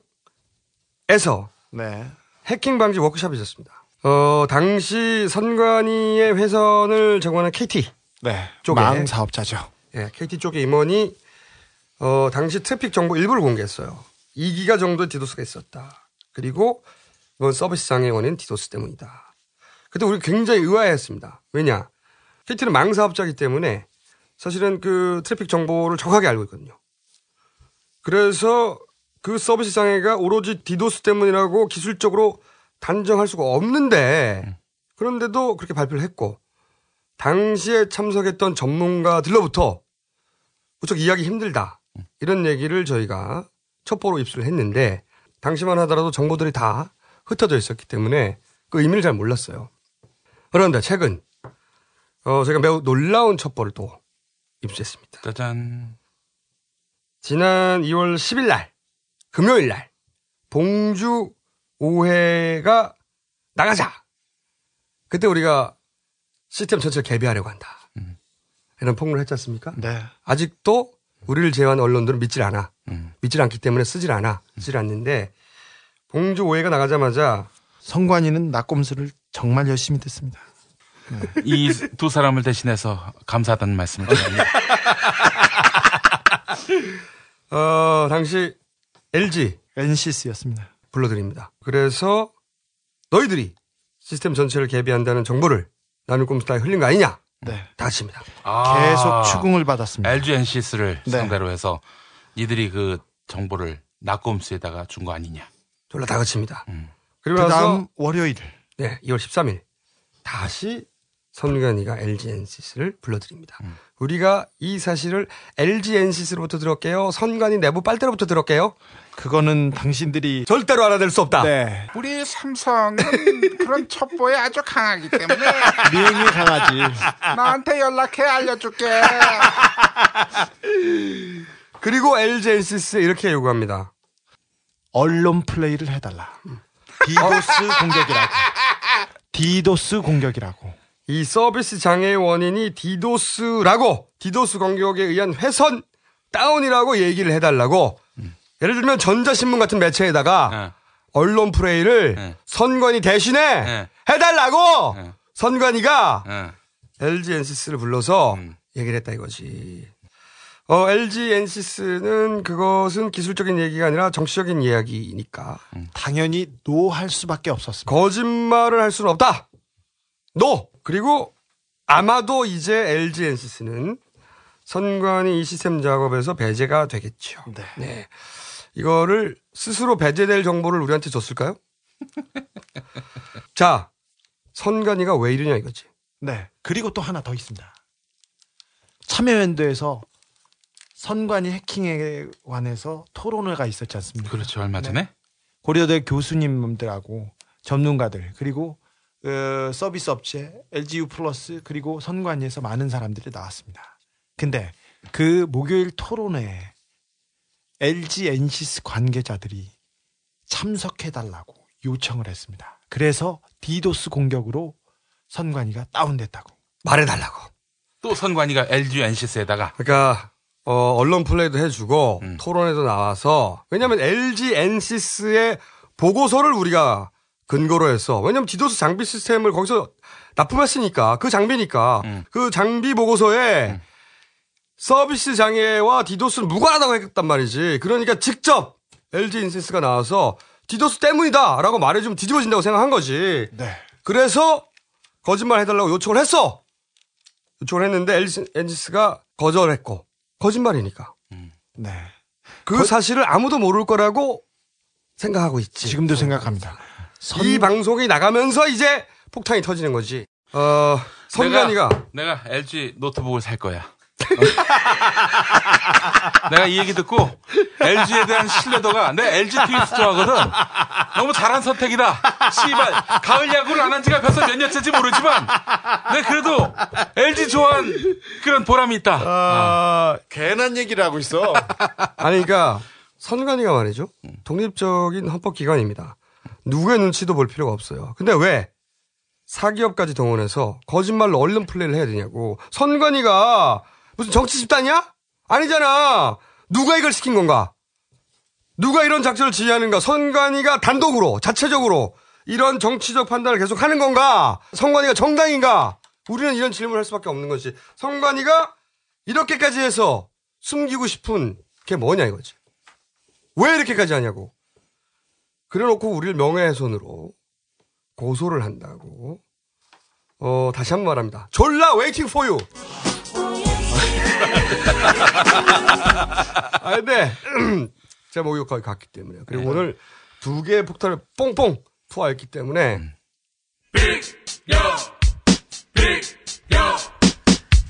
에서 네. 해킹 방지 워크숍이 있었습니다. 어, 당시 선관위의 회선을 제공하는 KT 네. 쪽에 망 사업자죠. 예, KT 쪽의 임원이 어, 당시 트래픽 정보 일부를 공개했어요. 2기가 정도의 디도스가 있었다. 그리고 이번 서비스상의 원인 디도스 때문이다. 그때 우리 굉장히 의아했습니다. 왜냐? KT는 망 사업자이기 때문에 사실은 그 트래픽 정보를 정확하게 알고 있거든요. 그래서 그 서비스 장애가 오로지 디도스 때문이라고 기술적으로 단정할 수가 없는데 그런데도 그렇게 발표를 했고 당시에 참석했던 전문가들로부터 무척 이해하기 힘들다 이런 얘기를 저희가 첩보로 입수를 했는데 당시만 하더라도 정보들이 다 흩어져 있었기 때문에 그 의미를 잘 몰랐어요. 그런데 최근 어, 저희가 매우 놀라운 첩보를 또 입수했습니다. 짜잔. 지난 2월 10일 날, 금요일 날, 봉주 5회가 나가자! 그때 우리가 시스템 전체를 개비하려고 한다. 이런 폭로를 했지 않습니까? 네. 아직도 우리를 제외한 언론들은 믿질 않아. 믿질 않기 때문에 쓰질 않아. 쓰질 않는데, 봉주 5회가 나가자마자 성관이는 낙곰수를 정말 열심히 듣습니다. 이두 사람을 대신해서 감사하다는 말씀을 드립니다. <laughs> 어, 당시 LG NCS였습니다. 불러드립니다. 그래서 너희들이 시스템 전체를 개비한다는 정보를 나는 꼼수다에 흘린 거 아니냐? 네. 다칩니다. 계속 추궁을 받았습니다. LG NCS를 네. 상대로 해서 니들이 그 정보를 낙곰수에다가 준 거 아니냐. 졸라 다그칩니다. 음. 그리고 그 다음 월요일. 네, 2월 13일 다시 선관위가 LG NCS를 불러드립니다. 음. 우리가 이 사실을 LG NCS로부터 들었게요. 선관위 내부 빨대로부터 들었게요. 그거는 당신들이 절대로 알아낼 수 없다. 네. 우리 삼성은 <laughs> 그런 첩보에 아주 강하기 때문에 미행이 강하지. 나한테 연락해 알려줄게. <laughs> 그리고 LG 엔시스에 이렇게 요구합니다. 언론 플레이를 해달라. 디도스 <laughs> 공격이라고. 디도스 공격이라고. 이 서비스 장애의 원인이 디도스라고 디도스 공격에 의한 회선 다운이라고 얘기를 해달라고 예를 들면 전자신문 같은 매체에다가 언론 플레이를 선관위 대신에 해달라고 선관위가 LG 엔시스를 불러서 얘기를 했다 이거지. 어, LG 엔시스는 그것은 기술적인 얘기가 아니라 정치적인 이야기니까 당연히 no 할 수밖에 없었습니다. 거짓말을 할 수는 없다. No. 그리고 아마도 이제 LG 엔시스는 선관위 이 시스템 작업에서 배제가 되겠죠. 네. 이거를 스스로 배제될 정보를 우리한테 줬을까요? <laughs> 자, 선관위가 왜 이러냐 이거지. 네. 그리고 또 하나 더 있습니다. 참여연대에서 선관위 해킹에 관해서 토론회가 있었지 않습니까? 그렇죠. 얼마 전에. 고려대 교수님들하고 전문가들 그리고 어, 서비스 업체 LGU 플러스 그리고 선관위에서 많은 사람들이 나왔습니다. 근데 그 목요일 토론회에 LG 엔시스 관계자들이 참석해달라고 요청을 했습니다. 그래서 디도스 공격으로 선관위가 다운됐다고. 말해달라고. 또 선관위가 LG 엔시스에다가 그러니까 어, 언론 플레이도 해주고 토론에도 나와서 왜냐하면 LG 엔시스의 보고서를 우리가 근거로 해서 왜냐하면 디도스 장비 시스템을 거기서 납품했으니까 그 장비니까 그 장비 보고서에 서비스 장애와 디도스는 무관하다고 했단 말이지. 그러니까 직접 LG 엔시스가 나와서 디도스 때문이다라고 말해주면 뒤집어진다고 생각한 거지. 네. 그래서 거짓말 해달라고 요청을 했어. 요청을 했는데 LG 엔시스가 거절했고 거짓말이니까. 네. 그 사실을 아무도 모를 거라고 생각하고 있지. 지금도 생각합니다. 이 방송이 나가면서 이제 폭탄이 터지는 거지. 어, 선관위가 내가, 내가 LG 노트북을 살 거야. <laughs> 내가 이 얘기 듣고 LG에 대한 신뢰도가 내 LG 트윈스 좋아하거든. 너무 잘한 선택이다. 씨발 가을 야구를 안 한 지가 벌써 몇 년째인지 모르지만 내 그래도 LG 좋아한 그런 보람이 있다. 아, 괜한 얘기를 하고 있어. 아니, 그러니까 선관위가 말이죠. 독립적인 헌법기관입니다. 누구의 눈치도 볼 필요가 없어요. 근데 왜 사기업까지 동원해서 거짓말로 얼른 플레이를 해야 되냐고. 선관위가 무슨 정치 집단이야? 아니잖아. 누가 이걸 시킨 건가? 누가 이런 작전을 지휘하는가? 선관위가 단독으로, 자체적으로 이런 정치적 판단을 계속 하는 건가? 선관위가 정당인가? 우리는 이런 질문을 할 수밖에 없는 것이 선관위가 이렇게까지 해서 숨기고 싶은 게 뭐냐 이거지. 왜 이렇게까지 하냐고. 그래 놓고 우리를 명예훼손으로 고소를 한다고. 어, 다시 한 번 말합니다. 졸라 for you. 아, 근데, <clears throat> 제가 목욕까지 갔기 때문에. 그리고 네. 오늘 두 개의 폭탄을 뽕뽕 투하했기 때문에.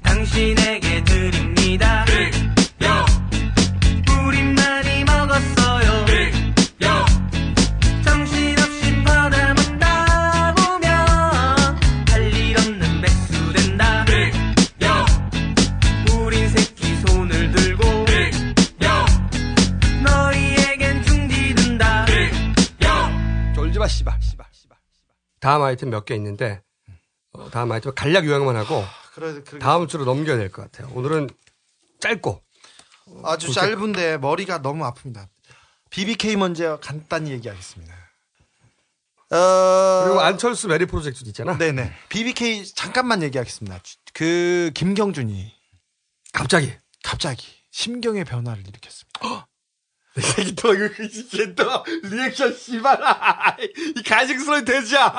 당신에게 드립니다. 우 다음 아이템 몇 개 있는데, 어, 다음 아이템 간략 요약만 하고, 그래, 그래. 다음 주로 넘겨야 될 것 같아요. 오늘은 짧고. 아주 그렇게- 짧은데 머리가 너무 아픕니다. BBK 먼저 간단히 얘기하겠습니다. 어... 그리고 안철수 메리 프로젝트도 있잖아. 네네. BBK 잠깐만 얘기하겠습니다. 그 김경준이 갑자기 갑자기 심경의 변화를 일으켰습니다. 이 새끼 또 이거 이게 또 리액션 씨발 이 가식스러운 돼지야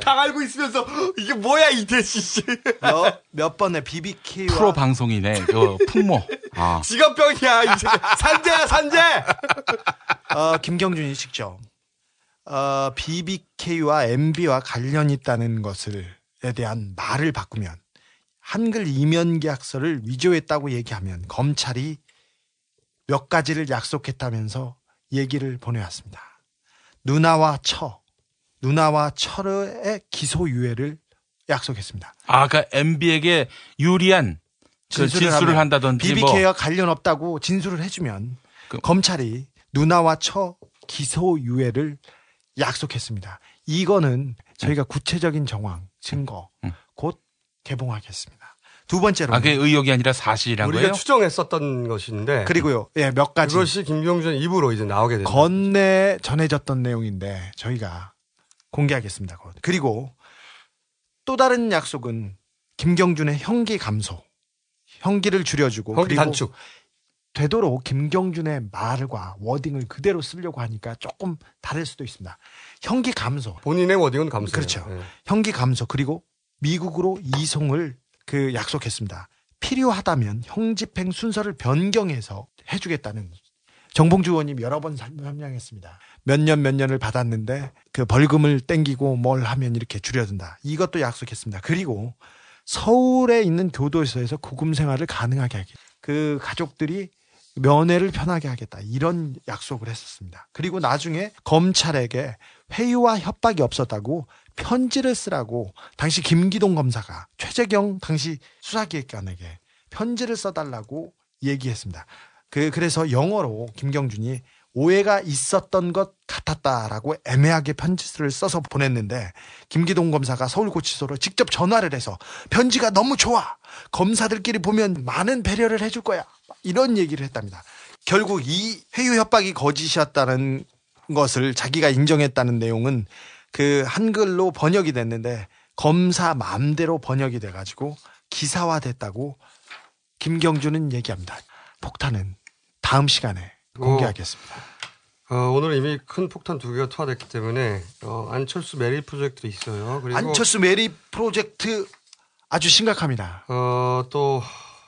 다 알고 있으면서 이게 뭐야 이 돼지 씨 몇, 몇 번의 BBK와 프로 방송이네. 그 풍모. 아. 지갑병이야 이 새끼 산재야 산재 어, 김경준이 직접 어, BBK와 MB와 관련이 있다는 것을 에 대한 말을 바꾸면 한글 이면 계약서를 위조했다고 얘기하면 검찰이 몇 가지를 약속했다면서 얘기를 보내왔습니다. 누나와 처, 누나와 처의 기소유예를 약속했습니다. 아, 그러니까 MB에게 유리한 그 진술을, 하면 한다든지 BBK와 뭐 관련 없다고 진술을 해주면 검찰이 누나와 처 기소유예를 약속했습니다. 이거는 저희가 구체적인 정황, 증거 곧 개봉하겠습니다. 두 번째로 아, 그게 의혹이 아니라 사실이란 우리가 거예요? 추정했었던 것인데 그리고요, 예, 몇 가지 그것이 김경준 입으로 이제 나오게 됩니다. 건네 전해졌던 내용인데 저희가 공개하겠습니다. 곧. 그리고 또 다른 약속은 김경준의 형기 감소, 형기를 줄여주고 형기 그리고 단축. 되도록 김경준의 말과 워딩을 그대로 쓰려고 하니까 조금 다를 수도 있습니다. 형기 감소. 본인의 워딩은 감소. 그렇죠. 형기 감소 그리고 미국으로 이송을 그 약속했습니다. 필요하다면 형집행 순서를 변경해서 해주겠다는 정봉주 의원님 여러 번 설명했습니다. 몇 년 몇 년을 받았는데 그 벌금을 땡기고 뭘 하면 이렇게 줄여든다. 이것도 약속했습니다. 그리고 서울에 있는 교도소에서 구금 생활을 가능하게 하기. 그 가족들이 면회를 편하게 하겠다. 이런 약속을 했었습니다. 그리고 나중에 검찰에게 회유와 협박이 없었다고 편지를 쓰라고 당시 김기동 검사가 최재경 당시 수사기획관에게 편지를 써달라고 얘기했습니다. 그 그래서 영어로 김경준이 오해가 있었던 것 같았다라고 애매하게 편지를 써서 보냈는데 김기동 검사가 서울고치소로 직접 전화를 해서 편지가 너무 좋아 검사들끼리 보면 많은 배려를 해줄 거야 이런 얘기를 했답니다. 결국 이 회유 협박이 거짓이었다는 것을 자기가 인정했다는 내용은 그 한글로 번역이 됐는데 검사 마음대로 번역이 돼가지고 기사화됐다고 김경준은 얘기합니다. 폭탄은 다음 시간에 공개하겠습니다. 어, 오늘 이미 큰 폭탄 두 개가 투하됐기 때문에 어, 안철수 메리 프로젝트도 있어요. 그리고 안철수 메리 프로젝트 아주 심각합니다. 어, 또,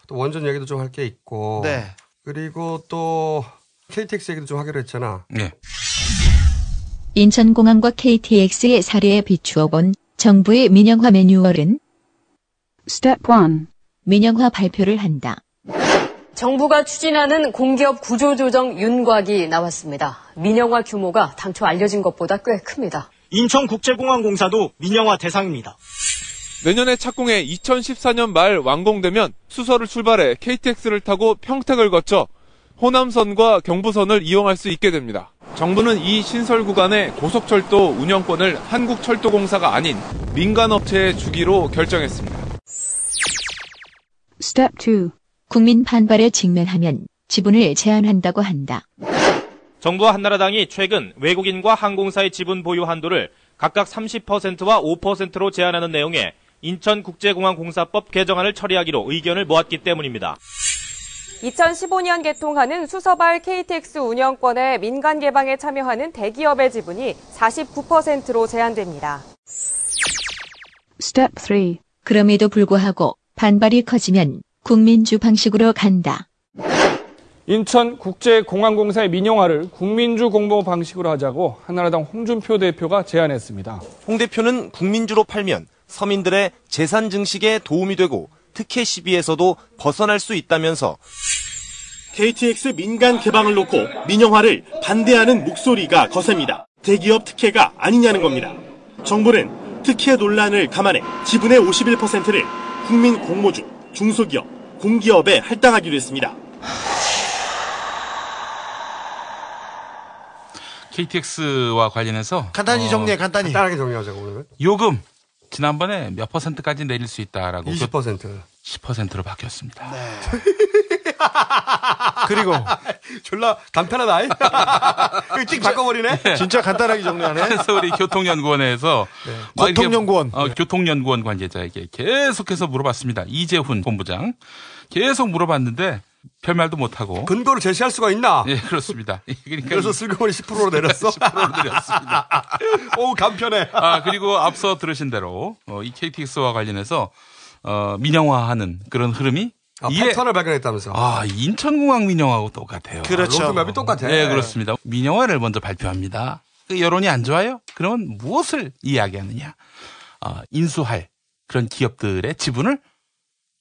또 원전 얘기도 좀 할 게 있고. 네. 그리고 또 KTX 얘기도 좀 하기로 했잖아. 네. 인천공항과 KTX의 사례에 비추어 본 정부의 민영화 매뉴얼은 Step 1. 민영화 발표를 한다. 정부가 추진하는 공기업 구조조정 윤곽이 나왔습니다. 민영화 규모가 당초 알려진 것보다 꽤 큽니다. 인천국제공항공사도 민영화 대상입니다. 내년에 착공해 2014년 말 완공되면 수서를 출발해 KTX를 타고 평택을 거쳐 호남선과 경부선을 이용할 수 있게 됩니다. 정부는 이 신설 구간에 고속철도 운영권을 한국철도공사가 아닌 민간업체에 주기로 결정했습니다. Step 2. 국민 반발에 직면하면 지분을 제한한다고 한다. 정부와 한나라당이 최근 외국인과 항공사의 지분 보유 한도를 각각 30%와 5%로 제한하는 내용의 인천국제공항공사법 개정안을 처리하기로 의견을 모았기 때문입니다. 2015년 개통하는 수서발 KTX 운영권의 민간 개방에 참여하는 대기업의 지분이 49%로 제한됩니다. Step 3. 그럼에도 불구하고 반발이 커지면 국민주 방식으로 간다. 인천국제공항공사의 민영화를 국민주 공모 방식으로 하자고 한나라당 홍준표 대표가 제안했습니다. 홍 대표는 국민주로 팔면 서민들의 재산 증식에 도움이 되고 특혜 시비에서도 벗어날 수 있다면서 KTX 민간 개방을 놓고 민영화를 반대하는 목소리가 거셉니다. 대기업 특혜가 아니냐는 겁니다. 정부는 특혜 논란을 감안해 지분의 51%를 국민 공모주, 중소기업, 공기업에 할당하기로 했습니다. KTX와 관련해서 간단히 어, 정리해, 간단히. 간단하게 정리하자고 오늘. 요금 지난번에 몇 퍼센트까지 내릴 수 있다라고 20%. 10%로 바뀌었습니다. <laughs> 그리고 졸라 간편하다. 이거 찍 바꿔버리네. 진짜 간단하게 정리하네. 그래서 우리 교통연구원에서 막 이렇게, 교통연구원. 어, 교통연구원 관계자에게 계속해서 물어봤습니다. 이재훈 본부장 계속 물어봤는데 별말도 못하고 근거를 제시할 수가 있나? 예 그렇습니다. 그러니까 그래서 이- 슬그머니 10%로 내렸어. <laughs> 10%로 내렸습니다. <laughs> 오 간편해. 아 그리고 앞서 들으신 대로 어, 이 KTX와 관련해서 어, 민영화하는 그런 흐름이 아, 패턴을 발견했다면서. 아 인천공항 민영화하고 똑같아요. 그렇죠. 로드맵이 똑같아. 네 그렇습니다. 민영화를 먼저 발표합니다. 그 여론이 안 좋아요? 그러면 무엇을 이야기하느냐? 어, 인수할 그런 기업들의 지분을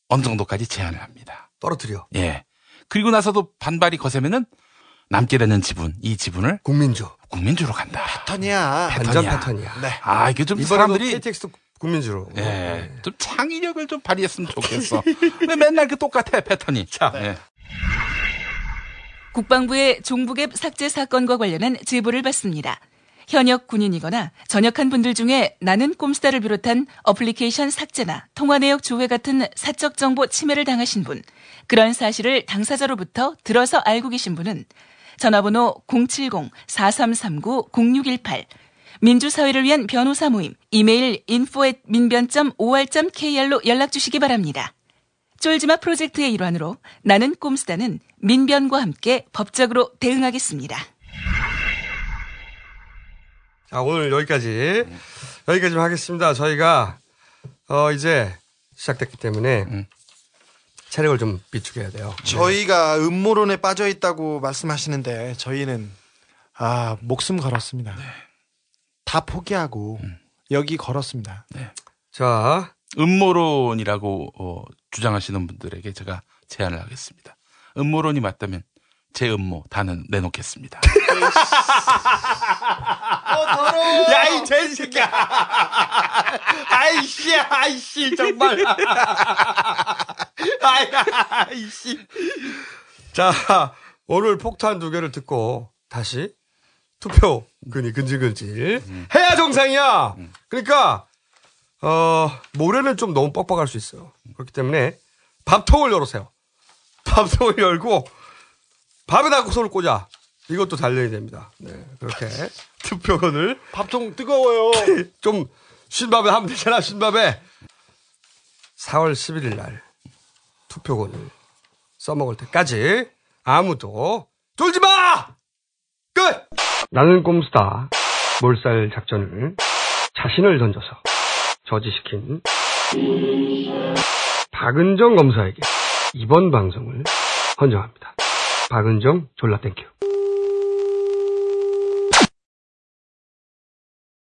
어느 정도까지 제한을 합니다. 떨어뜨려. 예. 그리고 나서도 반발이 거세면은 남게 되는 지분, 이 지분을 국민주. 국민주로 간다. 패턴이야. 완전 패턴이야. 네. 아, 이게 좀 사람들이 KTX도 국민주로. 예, 좀 창의력을 좀 발휘했으면 좋겠어. 왜 맨날 그 똑같아 패턴이. 자, 예. 국방부의 종북앱 삭제 사건과 관련한 제보를 받습니다. 현역 군인이거나 전역한 분들 중에 나는 꼼수다를 비롯한 어플리케이션 삭제나 통화 내역 조회 같은 사적 정보 침해를 당하신 분, 그런 사실을 당사자로부터 들어서 알고 계신 분은 전화번호 070-4339-0618 민주사회를 위한 변호사 모임 이메일 info 민변.or.kr로 연락 주시기 바랍니다. 쫄지마 프로젝트의 일환으로 나는 꼼수다는 민변과 함께 법적으로 대응하겠습니다. 자, 오늘 여기까지. 여기까지만 하겠습니다. 저희가, 어, 이제 시작됐기 때문에 체력을 좀 비축해야 돼요. 저희가 음모론에 빠져 있다고 말씀하시는데 저희는 아 목숨 걸었습니다. 다 포기하고 여기 걸었습니다. 자, 음모론이라고 어, 주장하시는 분들에게 제가 제안을 하겠습니다. 음모론이 맞다면 제 음모 다는 내놓겠습니다. <laughs> 야, 이 개새끼야! <laughs> 아이씨, 아이씨, 정말. <laughs> 아이씨. 자, 오늘 폭탄 두 개를 듣고 다시 투표 근이 근질근질 해야 정상이야. 그러니까 어 모레는 좀 너무 뻑뻑할 수 있어요. 그렇기 때문에 밥통을 열으세요. 밥통을 열고 밥에다 손을 꽂아. 이것도 달려야 됩니다. 네, 그렇게 <laughs> 투표건을 밥통 뜨거워요. <laughs> 좀 쉰밥에 하면 되잖아. 쉰밥에 4월 11일 날 투표건을 써먹을 때까지 아무도 졸지 마! 끝! 나는 꼼수다. 몰살 작전을 자신을 던져서 저지시킨 박은정 검사에게 이번 방송을 헌정합니다. 박은정 졸라 땡큐.